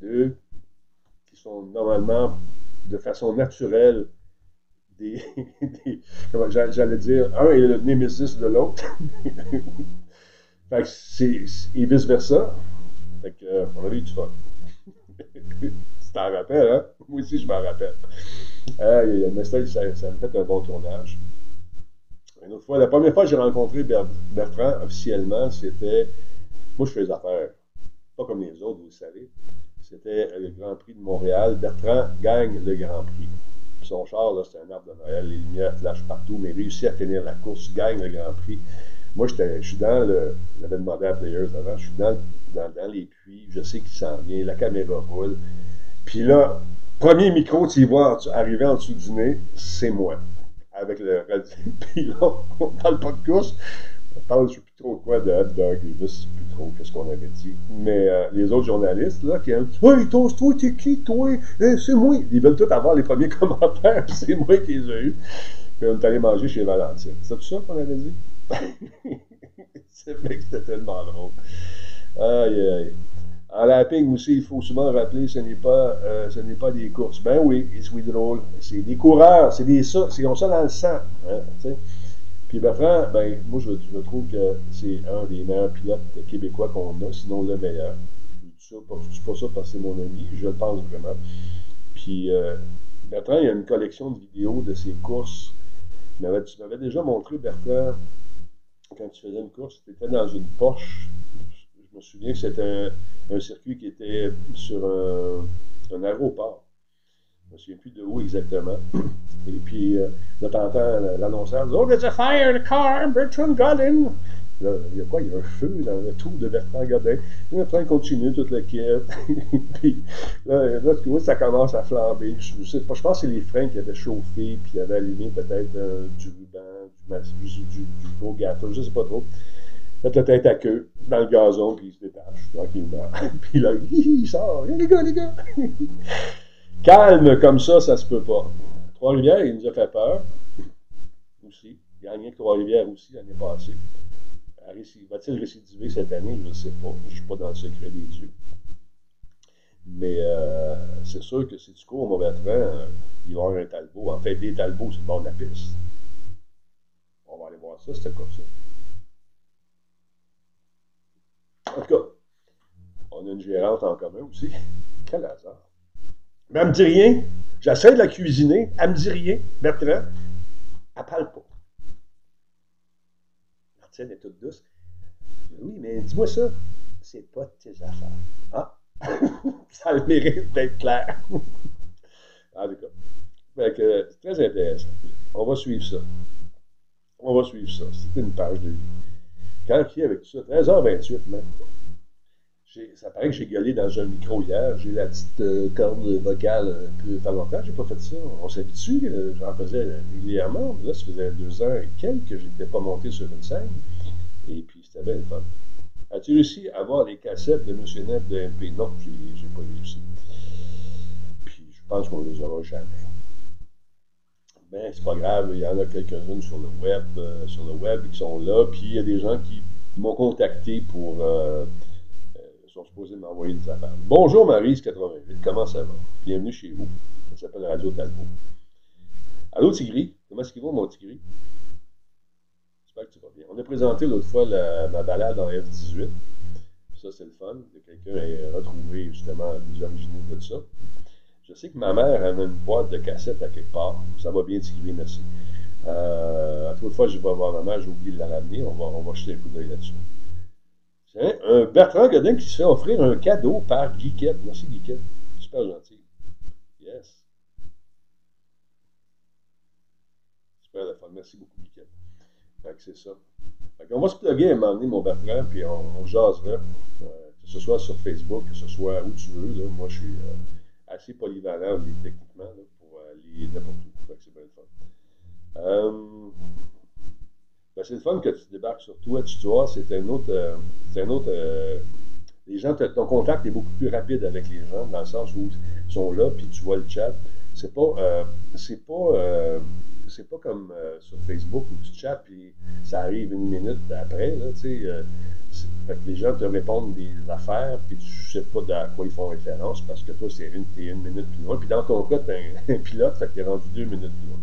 deux, qui sont normalement de façon naturelle des, [laughs] j'allais dire, un est le némésis de l'autre. [laughs] fait que c'est, et vice versa. Fait que, euh, on a eu du fun. [laughs] tu t'en rappelles, hein? Moi aussi, je m'en rappelle. Aïe, mais ça, ça, ça me fait un bon tournage. Une autre fois, la première fois que j'ai rencontré Bertrand officiellement, c'était. Moi, je fais des affaires pas comme les autres, vous le savez. C'était le Grand Prix de Montréal. Bertrand gagne le Grand Prix. Son char, là, c'était un arbre de Noël, les lumières flashent partout, mais réussit à tenir la course, gagne le Grand Prix. Moi, je suis dans le. J'avais demandé à Players avant, je suis dans, dans, les puits, je sais qu'il s'en vient, la caméra roule. Puis là, premier micro, tu y vois arriver en dessous du nez, c'est moi. Avec le. [laughs] Puis là, on parle pas de course, parle, je sais plus trop quoi, de hot dog, je sais plus trop qu'est-ce qu'on avait dit. Mais euh, les autres journalistes, là, qui aiment, Hey, toi, toi, t'es qui, toi? Eh, c'est moi. Ils veulent tous avoir les premiers [laughs] commentaires, c'est moi qui les ai eus. Puis on est allé manger chez Valentine. C'est tout ça qu'on avait dit? [laughs] C'est vrai que c'était tellement drôle. Aïe, aïe. En lapping aussi, il faut souvent rappeler, ce n'est pas, euh, ce n'est pas des courses. Ben oui, c'est drôle. C'est des coureurs, c'est des ça, c'est ça dans le sang. Hein, Puis Bertrand, ben, moi je, je, trouve que c'est un des meilleurs pilotes québécois qu'on a, sinon le meilleur. Je ne dis pas ça parce que c'est mon ami, je le pense vraiment. Puis euh, Bertrand, il y a une collection de vidéos de ses courses. Tu m'avais déjà montré, Bertrand, quand tu faisais une course, tu étais dans une Porsche. Je me souviens que c'était un, circuit qui était sur un, aéroport. Je ne me souviens plus de où exactement. Et puis, euh, là, tu entends l'annonceur dire Oh, there's a fire in the car, Bertrand Godin. Là, il y a quoi? Il y a un feu dans le tour de Bertrand Godin. Le train continue toute la quête. [laughs] puis là, là, tu vois, ça commence à flamber. Je, sais je pense que c'est les freins qui avaient chauffé, puis avaient allumé peut-être euh, du ruban, du, du, du, gros gâteau, je sais pas trop. Fait la tête à queue dans le gazon, puis il se détache tranquillement. [laughs] puis là, il sort. Les gars, les gars! [laughs] Calme comme ça, ça se peut pas. Trois-Rivières, il nous a fait peur. Aussi. Il a que Trois-Rivières aussi l'année passée. Va-t-il récidiver cette année? Je ne sais pas. Je ne suis pas dans le secret des dieux. Mais euh, c'est sûr que si tu cours au mauvais train, euh, il va y avoir un talbot. En fait, des talbots c'est le bord de la piste. On va aller voir ça, c'était comme ça. En tout cas, on a une gérante en commun aussi. [laughs] Quel hasard. Mais elle me dit rien. J'essaie de la cuisiner. Elle me dit rien. Bertrand, elle parle pas. Martine est toute douce. Oui, mais dis-moi ça. C'est pas de tes affaires. Ah! [laughs] ça le mérite d'être clair. en tout cas. c'est très intéressant. On va suivre ça. On va suivre ça. C'est une page de vie. Quand qui avec ça? 13h28 même. Ça paraît que j'ai gueulé dans un micro hier. J'ai la petite euh, corde vocale un peu pas longtemps. J'ai pas fait ça. On s'habitue. Euh, j'en faisais régulièrement. Là, ça faisait deux ans et quelques que j'étais pas monté sur une scène. Et puis, c'était bien le fun. As-tu réussi à avoir les cassettes de M. Neff de MP? Non, j'ai pas réussi. Puis, je pense qu'on les aura jamais. Ben, c'est pas grave, il y en a quelques-unes sur le web, euh, sur le web qui sont là, puis il y a des gens qui m'ont contacté pour euh, euh sont supposés m'envoyer des affaires. Bonjour Marise88, comment ça va? Bienvenue chez vous. Ça s'appelle Radio Talbot. Allô Tigri, comment est-ce qu'il va mon Tigri? J'espère que tu vas bien. On a présenté l'autre fois ma balade en F18. Ça, c'est le fun. Quelqu'un a retrouvé justement les originaux de ça. Je sais que ma mère avait une boîte de cassettes à quelque part. Ça va bien tirer, merci. Euh, à toute fois, je vais voir ma mère, j'ai oublié de la ramener. On va jeter un coup d'œil là-dessus. Un Bertrand Godin qui se fait offrir un cadeau par Geekette. Merci, Geekette. Super gentil. Yes. Super la fun. Merci beaucoup, Geekette. Fait que c'est ça. Fait on va se plugger à un mon Bertrand, puis on, on jasera. Euh, que ce soit sur Facebook, que ce soit où tu veux. Là. Moi, je suis. Euh, assez polyvalent techniquement là, pour aller n'importe où. c'est bien le fun. Euh, ben, c'est le fun que tu débarques sur Twitch, tu vois, c'est un autre. Euh, c'est un autre euh, les gens, ton contact est beaucoup plus rapide avec les gens, dans le sens où ils sont là, puis tu vois le chat. C'est pas. c'est pas. c'est pas comme sur Facebook où tu chattes, puis ça arrive une minute après, là, tu sais fait que les gens te répondent des affaires, puis tu sais pas à quoi ils font référence, parce que toi, c'est une, une minute plus loin. Puis dans ton cas, tu un, un, [laughs] pilote, fait que tu es rendu deux minutes plus loin.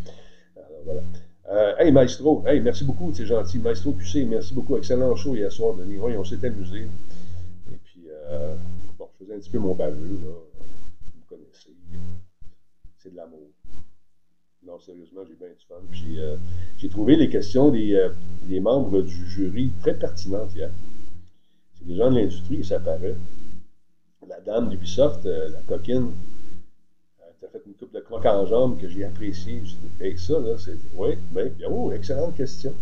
Alors voilà. Euh, hey Maestro, hey, merci beaucoup, c'est gentil. Maestro QC, merci beaucoup. Excellent show hier soir, Denis. Oui, on s'est amusé. Et puis, euh, bon, je faisais un petit peu mon baveux, là. Vous connaissez. C'est de l'amour. Non, sérieusement, j'ai bien du fun. Puis, euh, j'ai trouvé les questions des, des membres du jury très pertinentes hier les gens de l'industrie, ça paraît. La dame d'Ubisoft, la coquine, une coupe de crocs en jambe que j'ai apprécié. J'ai ça, là, c'est. Oui, bien, oh, excellente question.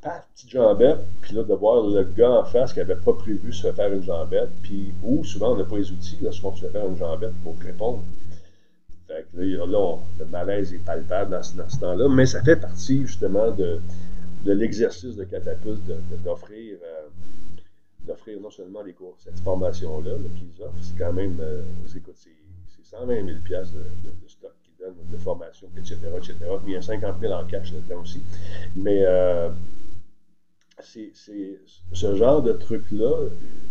Pas petite jambette, puis là, de voir le gars en face qui n'avait pas prévu se faire une jambette, puis où souvent on n'a pas les outils lorsqu'on se fait faire une jambette pour répondre. Fait que là, là le malaise est palpable dans ce, temps-là, mais ça fait partie justement de, de l'exercice de catapulte d'offrir. Euh, d'offrir non seulement les cours, cette formation-là qu'ils offrent, c'est quand même, euh, c'est 120 000 de, de, stock qu'ils donne de formation, etc., etc. Il y a 50 000 en cash là-dedans aussi. Mais euh, c'est ce genre de truc-là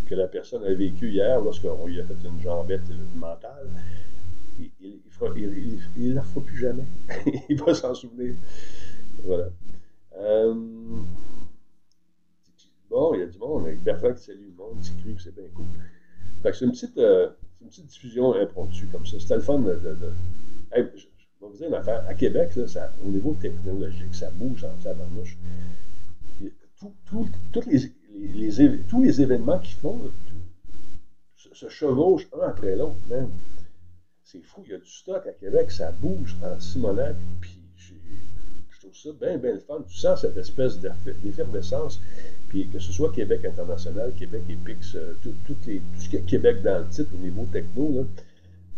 que la personne a vécu hier lorsqu'on lui a fait une jambette mentale. Il ne la fera plus jamais. [laughs] il va s'en souvenir. Voilà. Euh, bon, il y a du monde avec Bertrand qui salue le monde, qui crie, c'est bien cool. Fait que c'est une petite, euh, une petite diffusion impromptue comme ça. C'était le fun de. je, vais vous dire une affaire. À Québec, là, ça, au niveau technologique, ça bouge en tabarnouche. Tout, tout, les, tous les événements qu'ils font se, se, chevauchent un après l'autre. C'est fou, il y a du stock à Québec, ça bouge en Simonac, puis ça bien, bien le fun. Tu sens cette espèce d'effervescence puis que ce soit Québec international, Québec EPIX, euh, tout, les, tout, ce Québec dans le titre au niveau techno,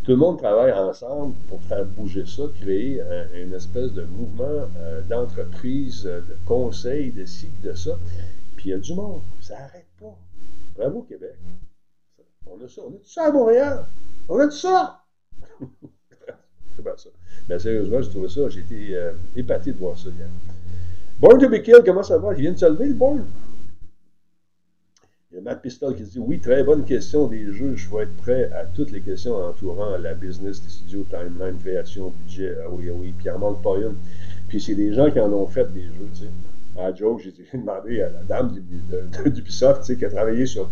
tout le monde travaille ensemble pour faire bouger ça, créer une espèce de mouvement euh, d'entreprise, euh, de conseil, de ci, de ça. Puis il y a du monde. Ça n'arrête pas. Bravo, Québec. On a ça. On a tout ça à Montréal. On a tout ça. [laughs] C'est bien ça. Mais sérieusement, j'ai trouvé ça. J'ai été épaté de voir ça hier. Born to be killed, comment ça va? Il vient de se lever, le Born? Il y a Matt Pistol qui dit Oui, très bonne question des jeux. Je vais être prêt à toutes les questions entourant la business, les studios, timeline, création, budget. Ah oui, ah oui. Puis il en manque pas une. Puis c'est des gens qui en ont fait des jeux, tu sais. À Joe, j'ai [laughs] demandé à la dame d'Ubisoft, tu sais, qui a travaillé sur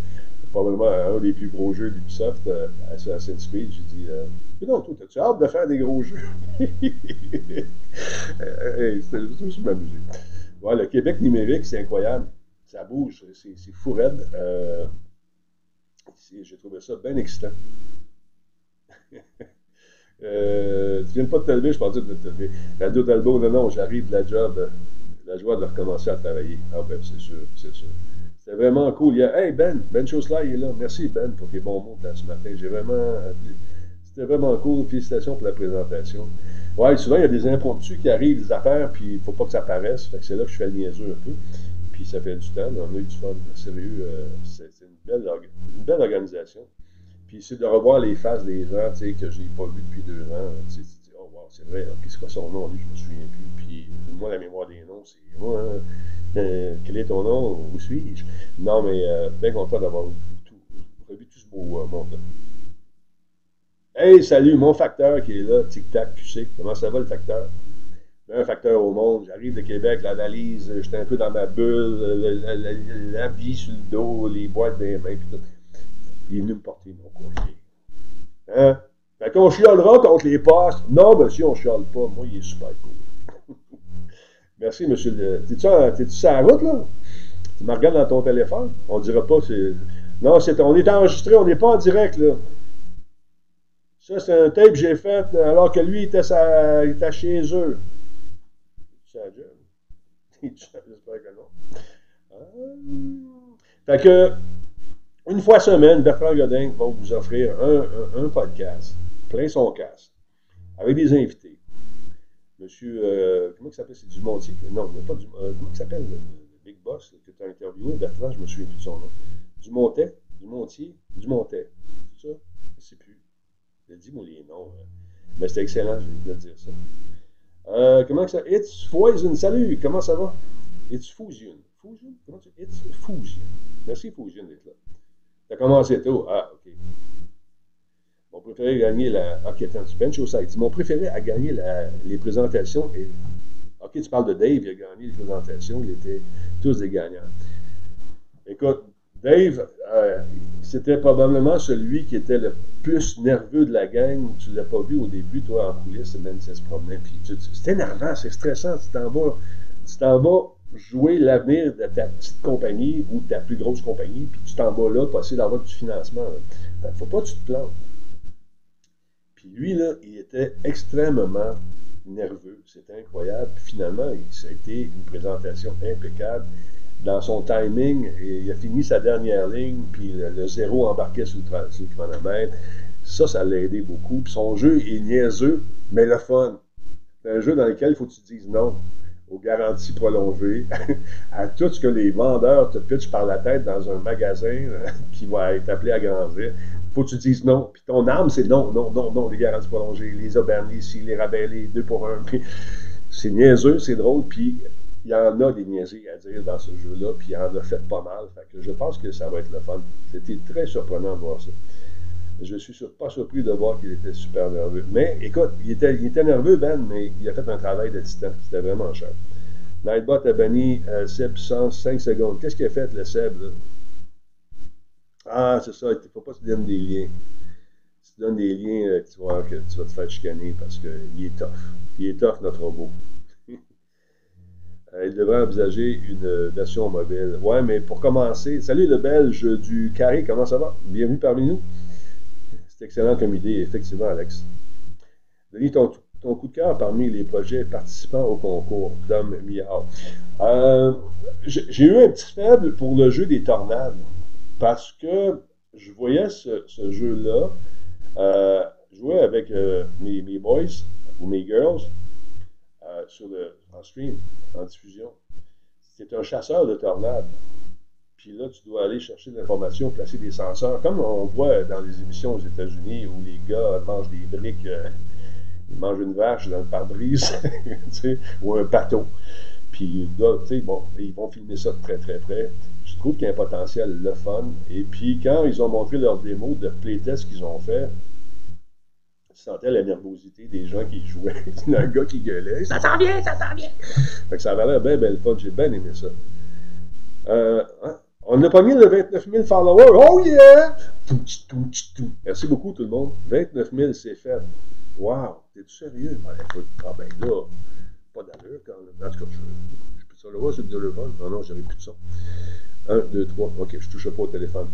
probablement un des plus gros jeux d'Ubisoft, euh, Assassin's Creed. J'ai dit euh, Mais non, toi, as-tu hâte de faire des gros jeux? C'était juste m'amuser. Ouais, le Québec numérique, c'est incroyable ça bouge, c'est fou raide. Euh, J'ai trouvé ça bien excitant. [laughs] euh, tu viens pas de te lever, je pensais de te lever. Radio Talbot, non, non, j'arrive de la job, la joie de recommencer à travailler. Ah ben, c'est sûr, c'est sûr. C'était vraiment cool. Il y a, hey Ben, Ben Chaussela, il est là. Merci Ben pour tes bons mots ce matin. J'ai vraiment. C'était vraiment cool. Félicitations pour la présentation. Ouais, souvent, il y a des impromptus qui arrivent, des affaires, puis il faut pas que ça paraisse. Fait que c'est là que je fais le niaiseux un peu puis ça fait du temps, on a eu du fun, sérieux, euh, c'est une belle, organisation. Puis c'est de revoir les faces des gens, tu sais, que je n'ai pas vu depuis deux ans, tu sais, oh wow, c'est vrai, qu'est-ce que son nom, lui, je me souviens plus, puis moi, la mémoire des noms, c'est moi, euh, quel est ton nom, où suis-je? Non, mais euh, bien content d'avoir tout, revu tout ce beau monde-là. Hey, salut, mon facteur qui est là, tic-tac, tu sais, comment ça va le facteur? un facteur au monde. J'arrive de Québec, la valise, j'étais un peu dans ma bulle, la, vie sur le dos, les boîtes des mains, puis tout. Il est venu me porter mon courrier. Hein? Fait qu'on chiolera contre les postes. Non, monsieur, on chiole pas. Moi, il est super cool. [laughs] Merci, monsieur. T'es-tu sur la route, là? Tu me regardes dans ton téléphone? On dira pas, c'est. Non, c'est, on est enregistré, on n'est pas en direct, là. Ça, c'est un tape que j'ai fait alors que lui, il était, il était chez eux. J'espère [laughs] que non. Euh, fait que, une fois semaine, Bertrand Godin va vous offrir un, podcast, plein son casque, avec des invités. Monsieur, euh, comment il s'appelle? C'est Dumontier Non, pas du, euh, comment il s'appelle le, Big Boss que tu as interviewé? Bertrand, je me souviens plus de son nom. Dumontet Dumontier Dumontet. C'est ça Je ne sais plus. Dis-moi les noms. Hein. Mais c'était excellent, je te dire ça. Euh, comment ça? It's Fusion. Salut, comment ça va? It's Fusion. Fusion? Comment tu It's Fusion. Merci Fusion d'être là. T'as commencé tôt. Ah, OK. Mon préféré a gagné la. Ok, attends, tu bench au site. Mon préféré a gagné la... les présentations. Et... Ok, tu parles de Dave, il a gagné les présentations. Ils étaient tous des gagnants. Écoute, Dave, euh, c'était probablement celui qui était le plus nerveux de la gang. Tu l'as pas vu au début, toi, en coulisses, même ça se promenait. C'était énervant, c'est stressant. Tu t'en vas, tu t'en vas jouer l'avenir de ta petite compagnie ou de ta plus grosse compagnie, puis tu t'en vas là pour essayer d'avoir du financement. Ne faut pas que tu te plantes. Puis lui, là, il était extrêmement nerveux. C'était incroyable. Puis finalement, ça a été une présentation impeccable dans son timing, il a fini sa dernière ligne, puis le, zéro embarquait sur le, chronomètre. Ça, ça l'a aidé beaucoup. Puis son jeu est niaiseux, mais le fun. C'est un jeu dans lequel il faut que tu dises non aux garanties prolongées, [laughs] à tout ce que les vendeurs te pitchent par la tête dans un magasin [laughs] qui va être appelé à grandir. faut que tu dises non. Puis ton arme, c'est non, non, non, non, les garanties prolongées, les Aubernis, les rabais, les deux pour un. [laughs] C'est niaiseux, c'est drôle, puis il y en a des niaiseries à dire dans ce jeu-là, puis il en a fait pas mal. Que je pense que ça va être le fun. C'était très surprenant de voir ça. Je suis pas surpris de voir qu'il était super nerveux. Mais écoute, il était, il était nerveux, Ben, mais il a fait un travail de titan. C'était vraiment cher. Nightbot a banni euh, Seb 105 secondes. Qu'est-ce qu'il a fait, le Seb? Là? Ah, c'est ça, il ne faut pas se donner des liens. Si tu donnes des liens, euh, tu vois que tu vas te faire chicaner parce qu'il est tough. Il est tough, notre robot. Euh, il devrait envisager une version mobile. Ouais, mais pour commencer, salut le Belge du Carré, comment ça va? Bienvenue parmi nous. C'est excellent comme idée, effectivement, Alex. Denis, ton, coup de cœur parmi les projets participants au concours d'Homme Miao. Euh, J'ai eu un petit faible pour le jeu des tornades parce que je voyais ce, jeu-là euh, jouer avec mes, mes, boys ou mes girls sur le, en stream, en diffusion. C'est un chasseur de tornades. Puis là, tu dois aller chercher de l'information, placer des senseurs, comme on voit dans les émissions aux États-Unis où les gars mangent des briques, euh, ils mangent une vache dans le pare-brise, [laughs] ou un bateau. Puis, tu sais, bon, ils vont filmer ça de très, très près. Je trouve qu'il y a un potentiel le fun. Et puis, quand ils ont montré leur démo de playtest qu'ils ont fait, sentais la nervosité des gens qui jouaient. [laughs] un gars qui gueulait. Ça s'en vient, ça s'en vient. Fait que ça avait l'air bien, bien le fun. J'ai bien aimé ça. Euh, hein? On a pas mis le 29 000 followers. Oh yeah! Merci beaucoup tout le monde. 29 000, c'est fait. Wow! T'es-tu sérieux? Ben, ah ben là, pas d'allure quand. En tout cas, je, peux ça le voir sur le téléphone. Non, non, j'avais plus de ça. 1, 2, 3. OK, je touche pas au téléphone.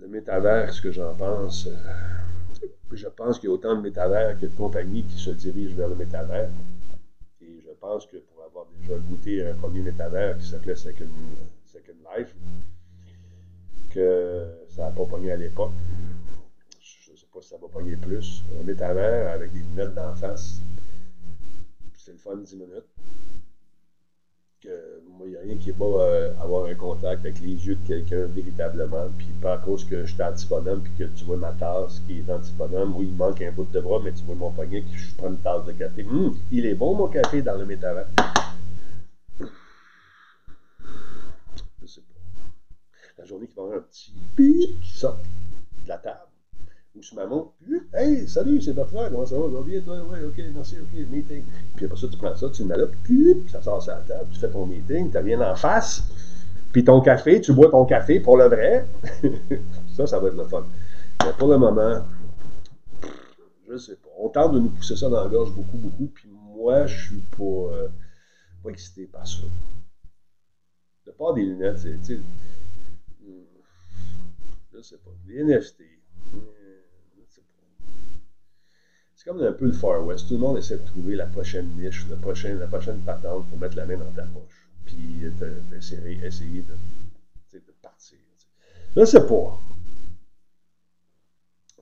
Le métavers, ce que j'en pense. Euh, je pense qu'il y a autant de métavers que de compagnies qui se dirigent vers le métavers. Et je pense que pour avoir déjà goûté un premier métavers qui s'appelait Second, Second Life, que ça n'a pas pogné à l'époque. Je ne sais pas si ça va pogner plus. Un métavers avec des lunettes d'en face. C'est le fun 10 minutes que moi, il n'y a rien qui est pas euh, avoir un contact avec les yeux de quelqu'un véritablement, puis pas à cause que je suis anti-bonhomme, puis que tu vois ma tasse qui est anti-bonhomme, où il manque un bout de bras, mais tu vois mon poignet, que je prends une tasse de café. Hum, il est bon mon café dans le métavers. Je sais pas. La journée qui va avoir un petit bip qui sort de la table ou sur ma montre. Hey, salut, c'est Bertrand, comment ça va? bien, toi? Oui, ok, merci, ok, meeting. Puis après ça, tu prends ça, tu le mets là, puis ça sort sur la table, tu fais ton meeting, tu rien en face. Puis ton café, tu bois ton café pour le vrai. [laughs] ça, ça va être le fun. Mais pour le moment, je sais pas. On tente de nous pousser ça dans la gorge beaucoup, beaucoup. Puis moi, je suis pas, euh, pas excité par ça. De part des lunettes, c'est, sais, je sais pas, les NFT, c'est comme un peu le Far West. Tout le monde essaie de trouver la prochaine niche, la prochaine, la prochaine patente pour mettre la main dans ta poche. Puis essayer, essayer de, partir. Ne sais pas.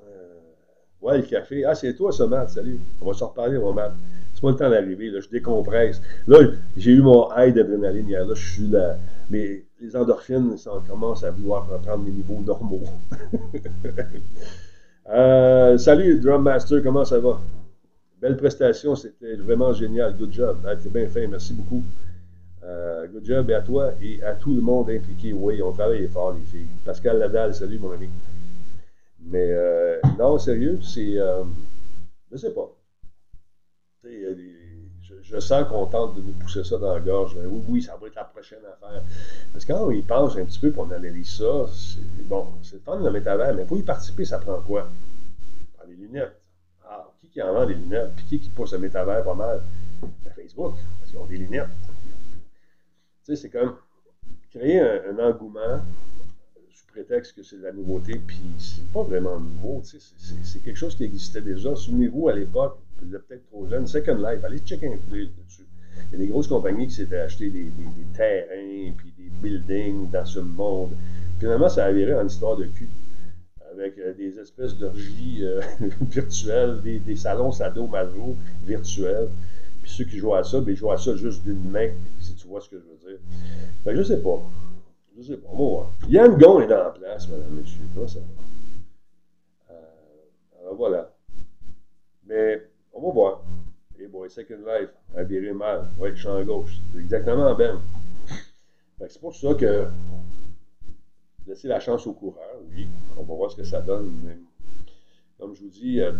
Euh, ouais, le café. Ah, c'est toi, ça, Matt. Salut. On va s'en reparler, mon Matt. C'est pas le temps d'arriver. Là, je décompresse. Là, j'ai eu mon high d'adrénaline hier. Là, je suis là. Mais les endorphines, ça commence à vouloir reprendre les niveaux normaux. [laughs] Euh, salut Drum Master, comment ça va? Belle prestation, c'était vraiment génial. Good job. Ah, bien fait, merci beaucoup. Euh, good job à toi et à tout le monde impliqué. Oui, on travaille fort, les filles. Pascal Ladal, salut mon ami. Mais euh, non, sérieux, c'est. Je sais pas. Je, je, sens qu'on tente de nous pousser ça dans la gorge. Oui, oui, ça va être la prochaine affaire. Parce que quand on y pense un petit peu, pour on analyse ça, c'est bon, c'est le fun de le métavers, mais pour y participer, ça prend quoi? Ça prend des lunettes. Ah, qui qui en vend des lunettes? Puis qui qui pousse le métavers pas mal? Ben, Facebook, parce qu'ils ont des lunettes. Tu sais, c'est comme créer un, un, engouement sous prétexte que c'est de la nouveauté, puis c'est pas vraiment nouveau, c'est quelque chose qui existait déjà. Souvenez-vous, à l'époque, vous êtes peut-être trop jeune, Second Life, allez checker un peu dessus. Il y a des grosses compagnies qui s'étaient achetées des, des, terrains, puis des buildings dans ce monde. Finalement, ça a viré en histoire de cul, avec euh, des espèces d'orgies euh, [laughs] virtuelles, des, des salons sadomaso virtuels. Puis ceux qui jouent à ça, ben, ils jouent à ça juste d'une main, si tu vois ce que je veux dire. Fait que je sais pas. Je sais pas. Bon, Yann Gon est dans la place, madame, monsieur. Ça va? voilà. Mais on va voir. Et bon, Second Life a viré mal. Oui, champ gauche. C'est exactement Ben. C'est pour ça que laisser la chance au coureur, oui. On va voir ce que ça donne. Mais, comme je vous dis, euh,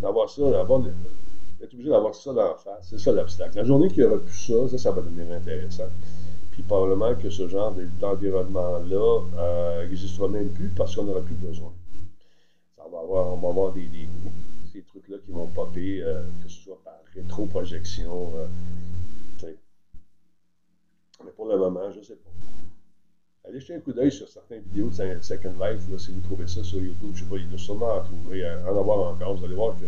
d'avoir ça, d'avoir d'être obligé d'avoir ça dans la face, c'est ça l'obstacle. La journée qu'il n'y aura plus ça, ça, ça va devenir intéressant. Puis probablement que ce genre d'environnement-là n'existera euh, même plus parce qu'on n'aura plus besoin. Ça va avoir, on va avoir des, des trucs-là qui vont popper, euh, que ce soit par rétro-projection. Euh, Mais pour le moment, je ne sais pas. Allez jeter un coup d'œil sur certaines vidéos de Second Life, si vous trouvez ça sur YouTube. Je sais pas, il doit sûrement en trouver, en avoir encore. Vous allez voir que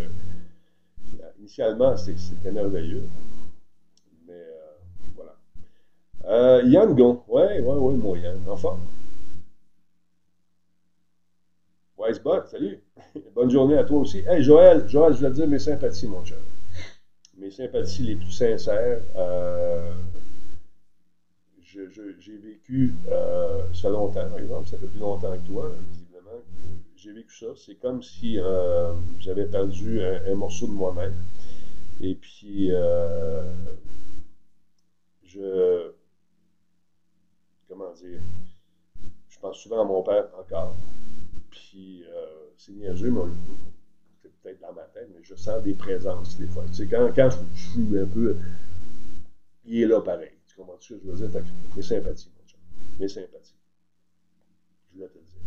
initialement, c'était merveilleux. Euh, Yann Gon. Ouais, ouais, ouais, moi, Yann. En forme. Wisebot, salut. [laughs] Bonne journée à toi aussi. Hey, Joël, Joël, je veux te dire mes sympathies, mon cher. Mes sympathies les plus sincères. Euh, j'ai vécu, euh, ça longtemps, par exemple, ça fait plus longtemps que toi, visiblement. J'ai vécu ça. C'est comme si euh, j'avais perdu un, morceau de moi-même. Et puis, je comment dire, je pense souvent à mon père encore. Puis, euh, c'est niaiseux, mais c'est peut-être dans ma tête, mais je sens des présences des fois. Tu sais, quand, quand je, suis un peu. Il est là pareil. Tu comprends ce que je veux dire? Fait que mes sympathies, mon chum. Mes sympathies. Je voulais te le dire.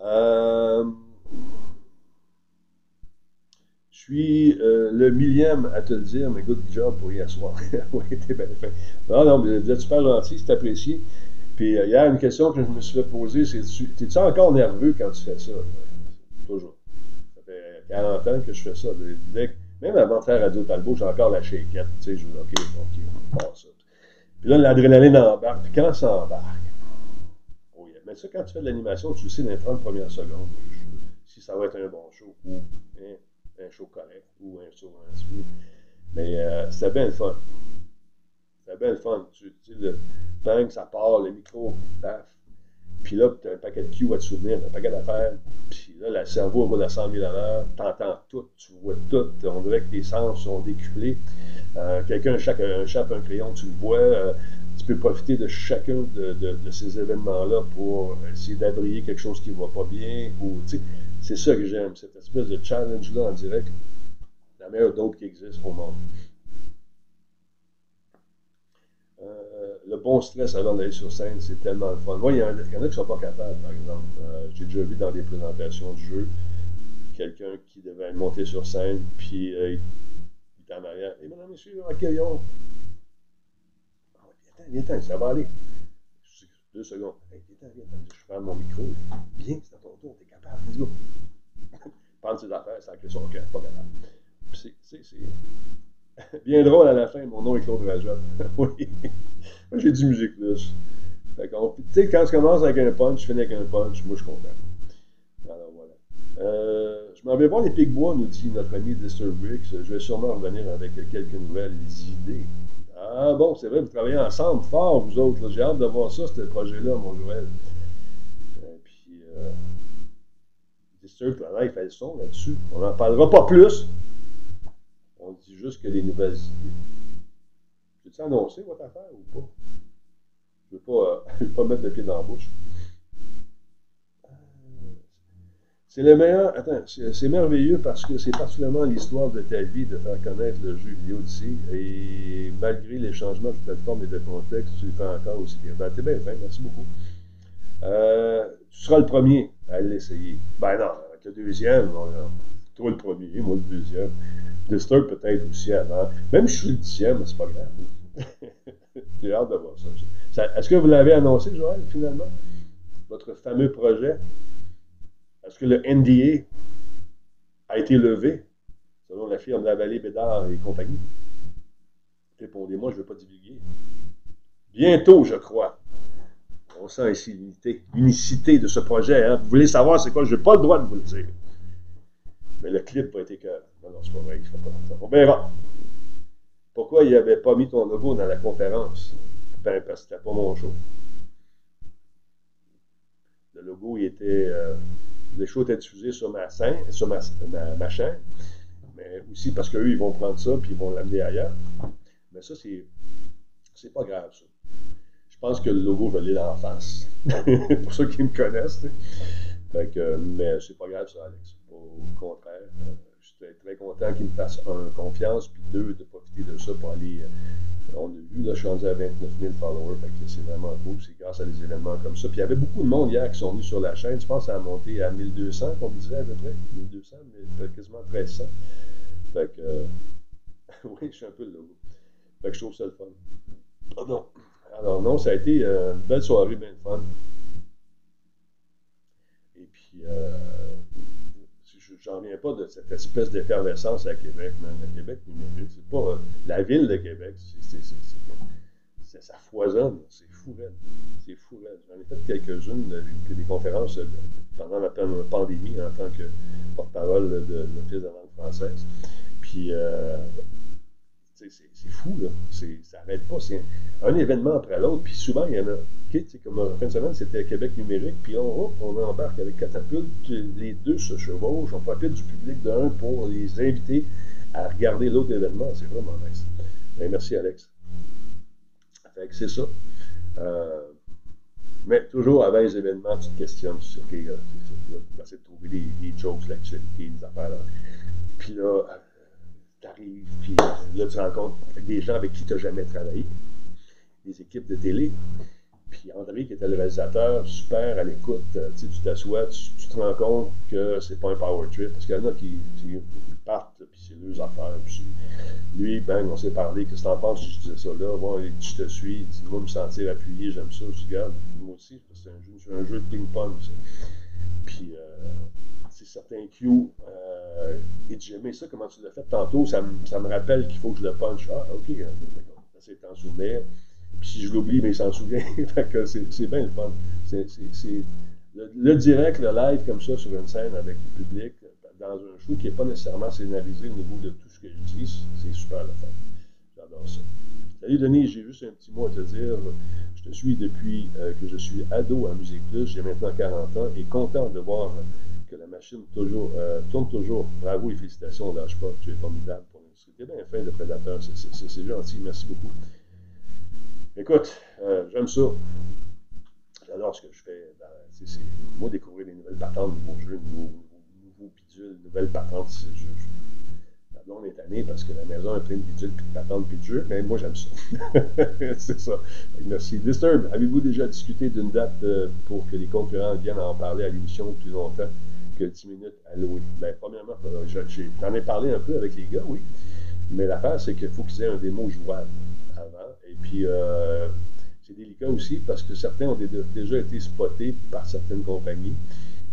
Euh, je suis euh, le millième à te le dire, mais good job pour hier soir. [laughs] oui, t'es. Non, non, mais vous êtes super gentil, c'est apprécié. Puis euh, hier, une question que je me suis fait poser, c'est T'es-tu encore nerveux quand tu fais ça? Toujours. Ça fait 40 ans que je fais ça. Même avant de faire Radio Talbot, j'ai encore la shakeette. Tu sais, je me dis, OK, OK, on passe ça. Puis là, l'adrénaline embarque. Puis quand ça embarque, oh mais ça, quand tu fais de l'animation, tu sais dans les 30 premières secondes si ça va être un bon show ou. Hein, un show correct ou un show dessous. Mais euh, c'était bien le fun. C'était bien le fun. Tu, sais, le bang, ça part, le micro, paf. Puis là, tu as un paquet de cues à te souvenir, un paquet d'affaires. Puis là, le cerveau va à 100 000 à l'heure. Tu entends tout, tu vois tout. On dirait que tes sens sont décuplés. Euh, quelqu'un un chape un crayon, tu le vois. Euh, tu peux profiter de chacun de, ces événements-là pour essayer d'abrier quelque chose qui ne va pas bien. C'est ça que j'aime, cette espèce de challenge-là en direct. La meilleure dope qui existe au monde. Euh, le bon stress avant d'aller sur scène, c'est tellement le fun. Moi, il y, en a, qui ne sont pas capables, par exemple. Euh, j'ai déjà vu dans des présentations de jeux quelqu'un qui devait monter sur scène, puis euh, il, est en arrière. Et mesdames, messieurs, accueillons. Ah, viens, viens, ça va aller. Deux secondes. Hey, viens, viens, je ferme mon micro. Viens, c'est à ton tour, t'es capable. Let's go. [laughs] Prendre ses affaires, ça crée son cœur, pas capable. C'est [laughs] bien drôle à la fin, mon nom est Claude Rajot. [laughs] oui. Moi, j'ai du musique plus. Fait tu sais, quand tu commences avec un punch, tu finis avec un punch, moi, je suis content. Alors, voilà. Euh, je m'en vais voir les Pigbois, nous dit notre ami Briggs. Je vais sûrement revenir avec quelques nouvelles idées. Ah bon, c'est vrai, vous travaillez ensemble fort, vous autres. J'ai hâte de voir ça, ce projet-là, mon Joël. Euh, puis, euh, Disturb travaille, fait le son là-dessus. On n'en parlera pas plus. On dit juste que les nouvelles idées. Peux-tu annoncer votre affaire ou pas? Je ne veux, pas, euh, [laughs] veux pas mettre le pied dans la bouche. C'est le meilleur. Attends, c'est merveilleux parce que c'est particulièrement l'histoire de ta vie de faire connaître le jeu vidéo d'ici. Et malgré les changements de plateforme et de contexte, tu le fais encore aussi bien. Ben, t'es bien fait, merci beaucoup. Euh, tu seras le premier à l'essayer. Ben non, le deuxième, toi le premier, moi le deuxième. Disturb peut-être aussi avant. Même si je suis le dixième, c'est pas grave. [laughs] J'ai hâte de voir ça. Est-ce que vous l'avez annoncé, Joël, finalement? Votre fameux projet? Est-ce que le NDA a été levé, selon la firme Lavallée, Bédard et compagnie? Répondez-moi, je ne veux pas divulguer. Bientôt, je crois. On sent ici l'unicité de ce projet. Hein. Vous voulez savoir c'est quoi? Je n'ai pas le droit de vous le dire. Mais le clip n'a été que. Non, c'est pas vrai. Pas... On verra. Pourquoi il n'avait pas mis ton logo dans la conférence? Ben, parce que c'était pas mon show. Le logo, il était. Euh, les shows étaient diffusés sur ma scène, sur ma, chaîne, mais aussi parce qu'eux, ils vont prendre ça puis ils vont l'amener ailleurs. Mais ça, c'est, c'est pas grave, ça. Je pense que le logo, je l'ai dans la face. [laughs] Pour ceux qui me connaissent. Fait que, mais c'est pas grave, ça, Alex. Au contraire. Très content qu'ils me fassent, un, confiance, puis deux, de profiter de ça pour aller. Euh, on a vu, là, je suis rendu à 29 000 followers, fait que c'est vraiment cool. C'est grâce à des événements comme ça. Puis il y avait beaucoup de monde hier qui sont venus sur la chaîne. Je pense que ça a monté à 1200, comme on disait à peu près. 1200, mais quasiment 1300. Fait que, euh, [laughs] oui, je suis un peu le logo. Fait que je trouve ça le fun. Non. Alors, non, ça a été euh, une belle soirée, bien fun. Et puis, j'en reviens pas de cette espèce d'effervescence à Québec, man. À Québec, c'est pas euh, la ville de Québec, c'est, ça foisonne, c'est fou, C'est fou, J'en ai fait quelques-unes, des conférences pendant la pandémie en tant que porte-parole de l'Office de langue française. Puis, c'est fou, là. Ça n'arrête pas. C'est un, événement après l'autre. Puis souvent, il y en a. Okay, comme la fin de semaine, c'était Québec numérique. Puis on, on embarque avec Catapulte. Les deux se chevauchent. On profite du public d'un pour les inviter à regarder l'autre événement. C'est vraiment nice. Ben, merci, Alex. Fait c'est ça. Euh, mais toujours avant les événements, tu te questionnes sur OK, tu essaies de trouver des, des jokes, l'actualité, des affaires. Puis là, tu arrives, puis là, tu rencontres des gens avec qui tu n'as jamais travaillé, des équipes de télé. Puis André, qui était le réalisateur, super à l'écoute, euh, tu t'assois, tu, tu, te rends compte que c'est pas un power trip, parce qu'il y en a qui, partent, puis c'est leurs affaires. Puis lui, ben, on s'est parlé, qu'est-ce que t'en penses je disais ça là? Moi, je te suis, dis-moi me sentir appuyé, j'aime ça, je regarde, moi aussi, c'est un, un, jeu de ping-pong. Puis, euh, certains cues. Euh, et j'aimais ça, comment tu l'as fait tantôt, ça, me rappelle qu'il faut que je le punch. Ah, ok, c'est t'en souvenir. Si je l'oublie, mais il s'en souvient. [laughs] c'est bien le fun. C'est le, le, direct, le live comme ça sur une scène avec le public, dans un show qui n'est pas nécessairement scénarisé au niveau de tout ce que je dis, c'est super le fun. J'adore ça. Salut Denis, j'ai juste un petit mot à te dire. Je te suis depuis euh, que je suis ado à Musique Plus. J'ai maintenant 40 ans et content de voir que la machine toujours, euh, tourne toujours. Bravo et félicitations, lâche pas, tu es formidable pour l'industrie. T'es bien fin, de prédateur, c'est gentil, merci beaucoup. Écoute, euh, j'aime ça. J'adore ce que je fais. Ben, c'est moi découvrir des nouvelles patentes, nouveaux jeux, nouveaux, nouveaux bidules, nouvelles patentes. Je, la blonde est tannée parce que la maison est pleine de bidules, puis de patentes, puis de jeux, mais moi j'aime ça. [laughs] c'est ça. Merci. Disturb, avez-vous déjà discuté d'une date euh, pour que les concurrents viennent en parler à l'émission plus longtemps? que 10 minutes? À louer. Bien, premièrement, euh, j'en ai parlé un peu avec les gars, oui. Mais l'affaire, c'est qu'il faut qu'ils aient un démo jouable puis, euh, c'est délicat aussi parce que certains ont déjà été spotés par certaines compagnies.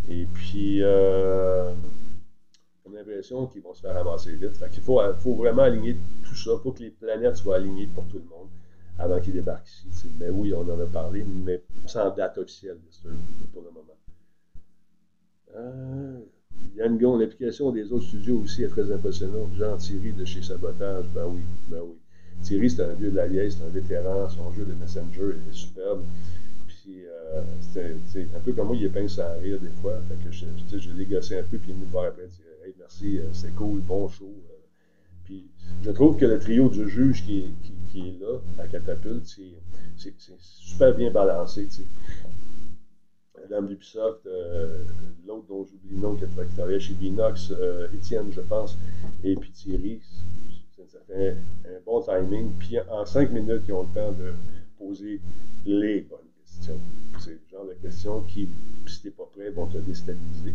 Et puis, euh, on a l'impression qu'ils vont se faire avancer vite. il faut, vraiment aligner tout ça. Il faut que les planètes soient alignées pour tout le monde avant qu'ils débarquent ici. Mais oui, on en a parlé, mais sans date officielle pour le moment. Euh, Yann Gon, l'application des autres studios aussi est très impressionnante. Jean Thierry de chez Sabotage, ben oui, ben oui. Thierry, c'est un vieux de la vieille, c'est un vétéran, son jeu de Messenger est superbe. Puis, euh, c'est un peu comme moi, il est pince à rire des fois. Fait que je, l'ai gossé un peu, puis il me voir après, Hey, merci, euh, c'est cool, bon show. Euh. Puis, je trouve que le trio du juge qui, est là, à Catapulte, c'est super bien balancé. Madame d'Ubisoft, euh, l'autre dont j'oublie le nom qui travaillait chez Binox, euh, Étienne, je pense, et puis Thierry. Un bon timing. Puis en cinq minutes, ils ont le temps de poser les bonnes questions. C'est le genre de questions qui, si tu n'es pas prêt, vont te déstabiliser.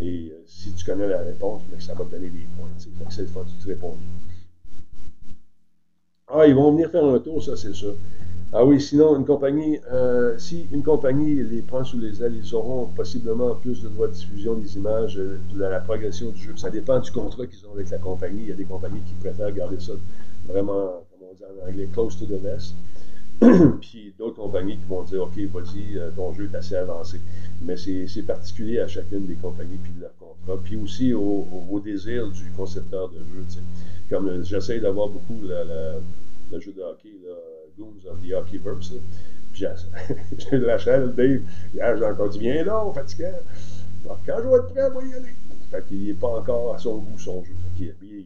Et euh, si tu connais la réponse, mais ça va te donner des points. C'est le fun, tu te réponds. Ah, ils vont venir faire un tour, ça, c'est ça. Ah oui, sinon, une compagnie, euh, si une compagnie les prend sous les ailes, ils auront possiblement plus de droits de diffusion des images, euh, de la progression du jeu. Ça dépend du contrat qu'ils ont avec la compagnie. Il y a des compagnies qui préfèrent garder ça vraiment, comme on dit en anglais, close to the vest. [clears throat] puis d'autres compagnies qui vont dire, OK, vas-y, euh, ton jeu est assez avancé. Mais c'est particulier à chacune des compagnies puis de leur contrat. Puis aussi au, au, désir du concepteur de jeu. Comme j'essaie d'avoir beaucoup le jeu de hockey, là, Goons of the Hockeyverse. Puis j'ai de [laughs] la chaîne, Dave, j'ai encore dit, viens là, fatiguant. Alors, quand je vais être prêt, on va y aller. Fait qu'il n'est pas encore à son goût, son jeu. Il, est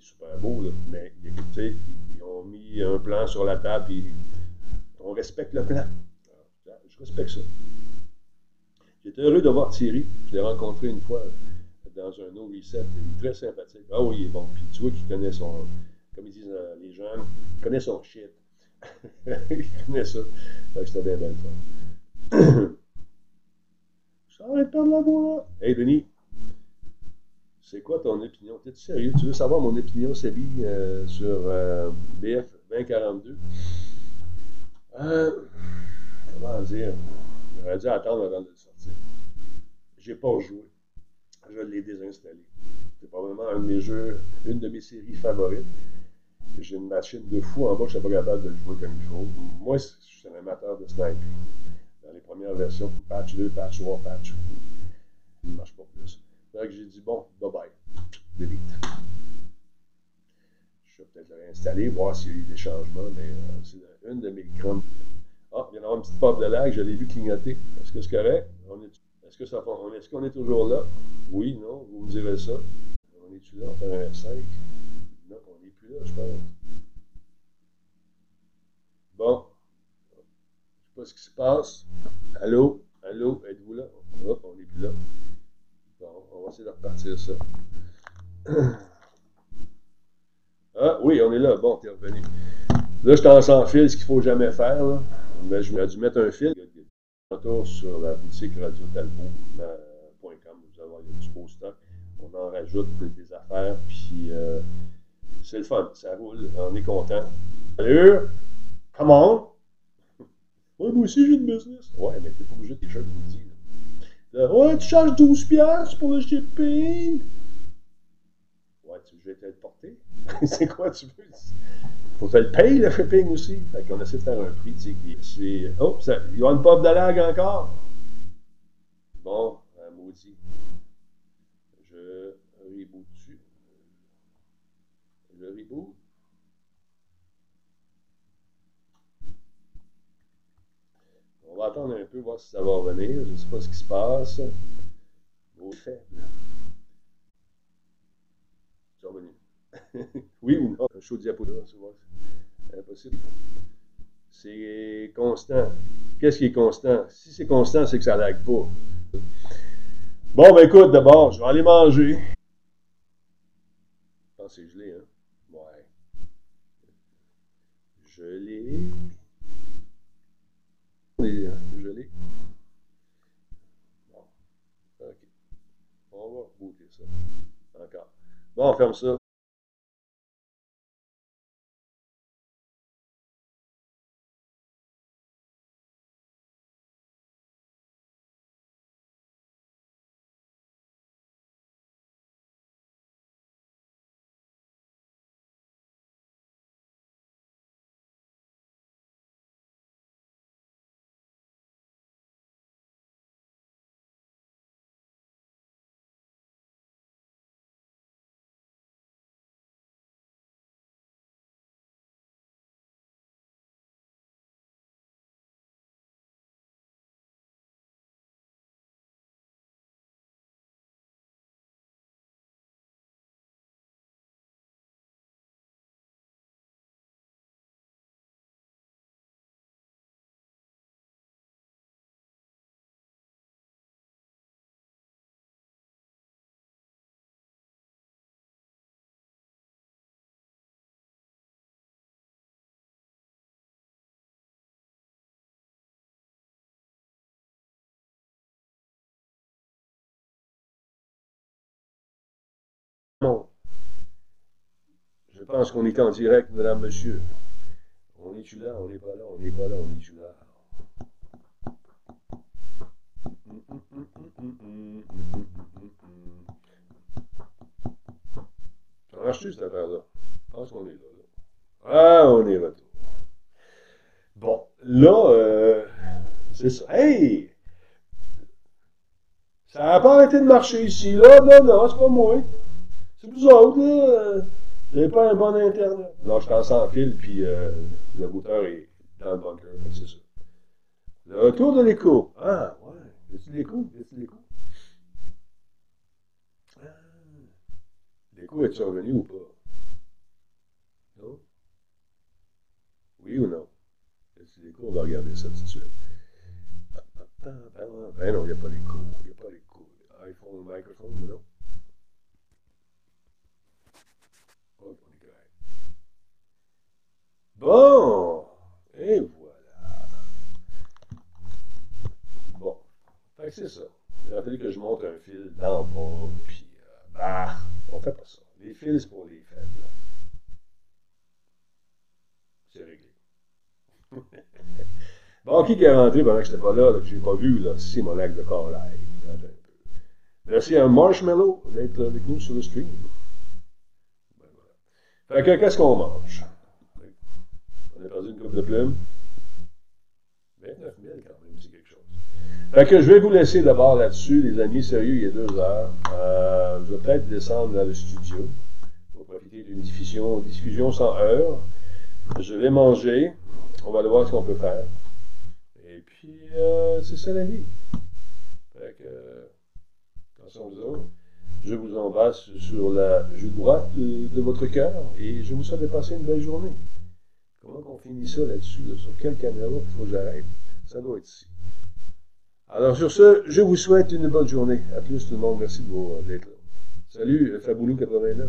super beau, là, mais tu sais, ils ont mis un plan sur la table, puis on respecte le plan. Je respecte ça. J'étais heureux de voir Thierry. Je l'ai rencontré une fois euh, dans un no reset. Il est très sympathique. Ah oui, il est bon. Puis tu vois qu'il connaît son, comme ils disent euh, les jeunes, il connaît son shit. [laughs] il connaît ça. C'était bien belle. J'arrête [coughs] de perdre la voix. Hey Denis, c'est quoi ton opinion? T'es sérieux? Tu veux savoir mon opinion, Sébi, euh, sur euh, BF 2042? Euh, comment dire? J'aurais dû attendre avant de le sortir. J'ai pas joué. Je l'ai désinstallé. C'est probablement un de mes jeux, une de mes séries favorites. J'ai une machine de fou en bas, je suis pas capable de le jouer comme il faut. Moi, je suis un amateur de sniping. Dans les premières versions, patch 2, patch 3, patch. Il ne marche pas plus. Que j'ai dit, bon, bye bye. Delete. Je vais peut-être le réinstaller, voir s'il y a eu des changements, mais euh, c'est une de mes grandes. Ah, il y en a une petite pop de lag, je l'ai vu clignoter. Est-ce que c'est correct? Est-ce que ça Est-ce qu'on est toujours là? Oui, non, vous me direz ça. On est-tu là? On fait un F5? Non, on n'est plus là, je pense. Bon. Je sais pas ce qui se passe. Allô? Allô? Êtes-vous là? Oh, on n'est plus là. Bon, on va essayer de repartir ça. [clears throat] Ah oui, on est là. Bon, t'es revenu. Là, je t'en sans fil, ce qu'il faut jamais faire. Là. Mais je m'ai dû mettre un fil. Retour sur la boutique radiotalbot.com. Vous allez voir, il y a du beau stock. On en rajoute des affaires. Puis euh, c'est le fun. Ça roule. On est content. Salut! Come on! Ouais, moi aussi j'ai une business. Ouais, mais t'es pas obligé de t-shirt Woody. Là. Là, Ouais, tu charges 12$ piastres pour le shipping. Ouais, tu veux être porté? [laughs] c'est quoi tu veux? Faut que tu le payes le shipping aussi. Fait qu'on essaie de faire un prix, tu sais, qui c'est. Oh, ça, il y a une pop de lag encore. Bon, euh, maudit. Je reboot dessus. Je reboot. On va attendre un peu, voir si ça va revenir. Je ne sais pas ce qui se passe. Au faible. C'est revenu. [laughs] oui ou non? Un show vois. C'est impossible. C'est constant. Qu'est-ce qui est constant? Si c'est constant, c'est que ça lag pas. Bon, ben écoute, d'abord, je vais aller manger. Je pense que c'est gelé, hein? Ouais. Gelé. Et, euh, gelé. Bon. OK. On va bouter ça. Encore. Bon, on ferme ça. Je pense qu'on est en direct, madame, monsieur. On est-tu là? On n'est pas là? On n'est pas là? On est-tu là? Ça marche-tu, cette affaire-là? Je pense qu'on est là, là. Ah, on est retour. Bon, là, euh, c'est ça. Hey! Ça n'a pas arrêté de marcher ici, là. Non, non, c'est pas moi. C'est vous autres, là. J'ai pas un bon Internet. Non, je t'en sans fil, puis euh, le routeur est dans le bunker, c'est ça. Le retour de l'écho. Ah, ouais. Y'a-tu l'écho? Y'a-tu l'écho? Ah. L'écho est-tu revenu ou pas? Non? Oui ou non? Y'a-tu l'écho? On va regarder ça tout de suite. Ben non, il n'y a pas d'écho. Il n'y a pas d'écho. iPhone, microphone, non? Bon! Et voilà. Bon. Fait que c'est ça. Il a fallu que je monte un fil le bas, puis bah, on fait pas ça. Les fils, c'est pour les faibles. C'est réglé. [laughs] bon, qui est rentré pendant que je n'étais pas là, que je n'ai pas vu, là, c'est mon lac de corail. Merci à Marshmallow d'être avec nous sur le stream. Ben, voilà. Fait que, qu'est-ce qu'on mange? On a perdu une coupe de plumes. 29 000 quand même, c'est quelque chose. Fait que je vais vous laisser d'abord là-dessus, les amis, sérieux, il y a deux heures. Euh, je vais peut-être descendre dans le studio pour profiter d'une diffusion, diffusion sans heure. Je vais manger. On va aller voir ce qu'on peut faire. Et puis, euh, c'est ça la vie. Fait que, attention aux autres. Je vous embrasse sur la joue droite de, de votre cœur et je vous souhaite de passer une belle journée. Comment on finit ça là-dessus? Sur quelle caméra il faut que j'arrête? Ça doit être ici. Alors sur ce, je vous souhaite une bonne journée. À plus tout le monde. Merci d'être là. Salut, Faboulou89.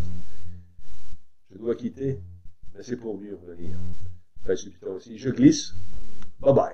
Je dois quitter, mais c'est pour mieux revenir. Enfin, aussi. Je glisse. Bye bye.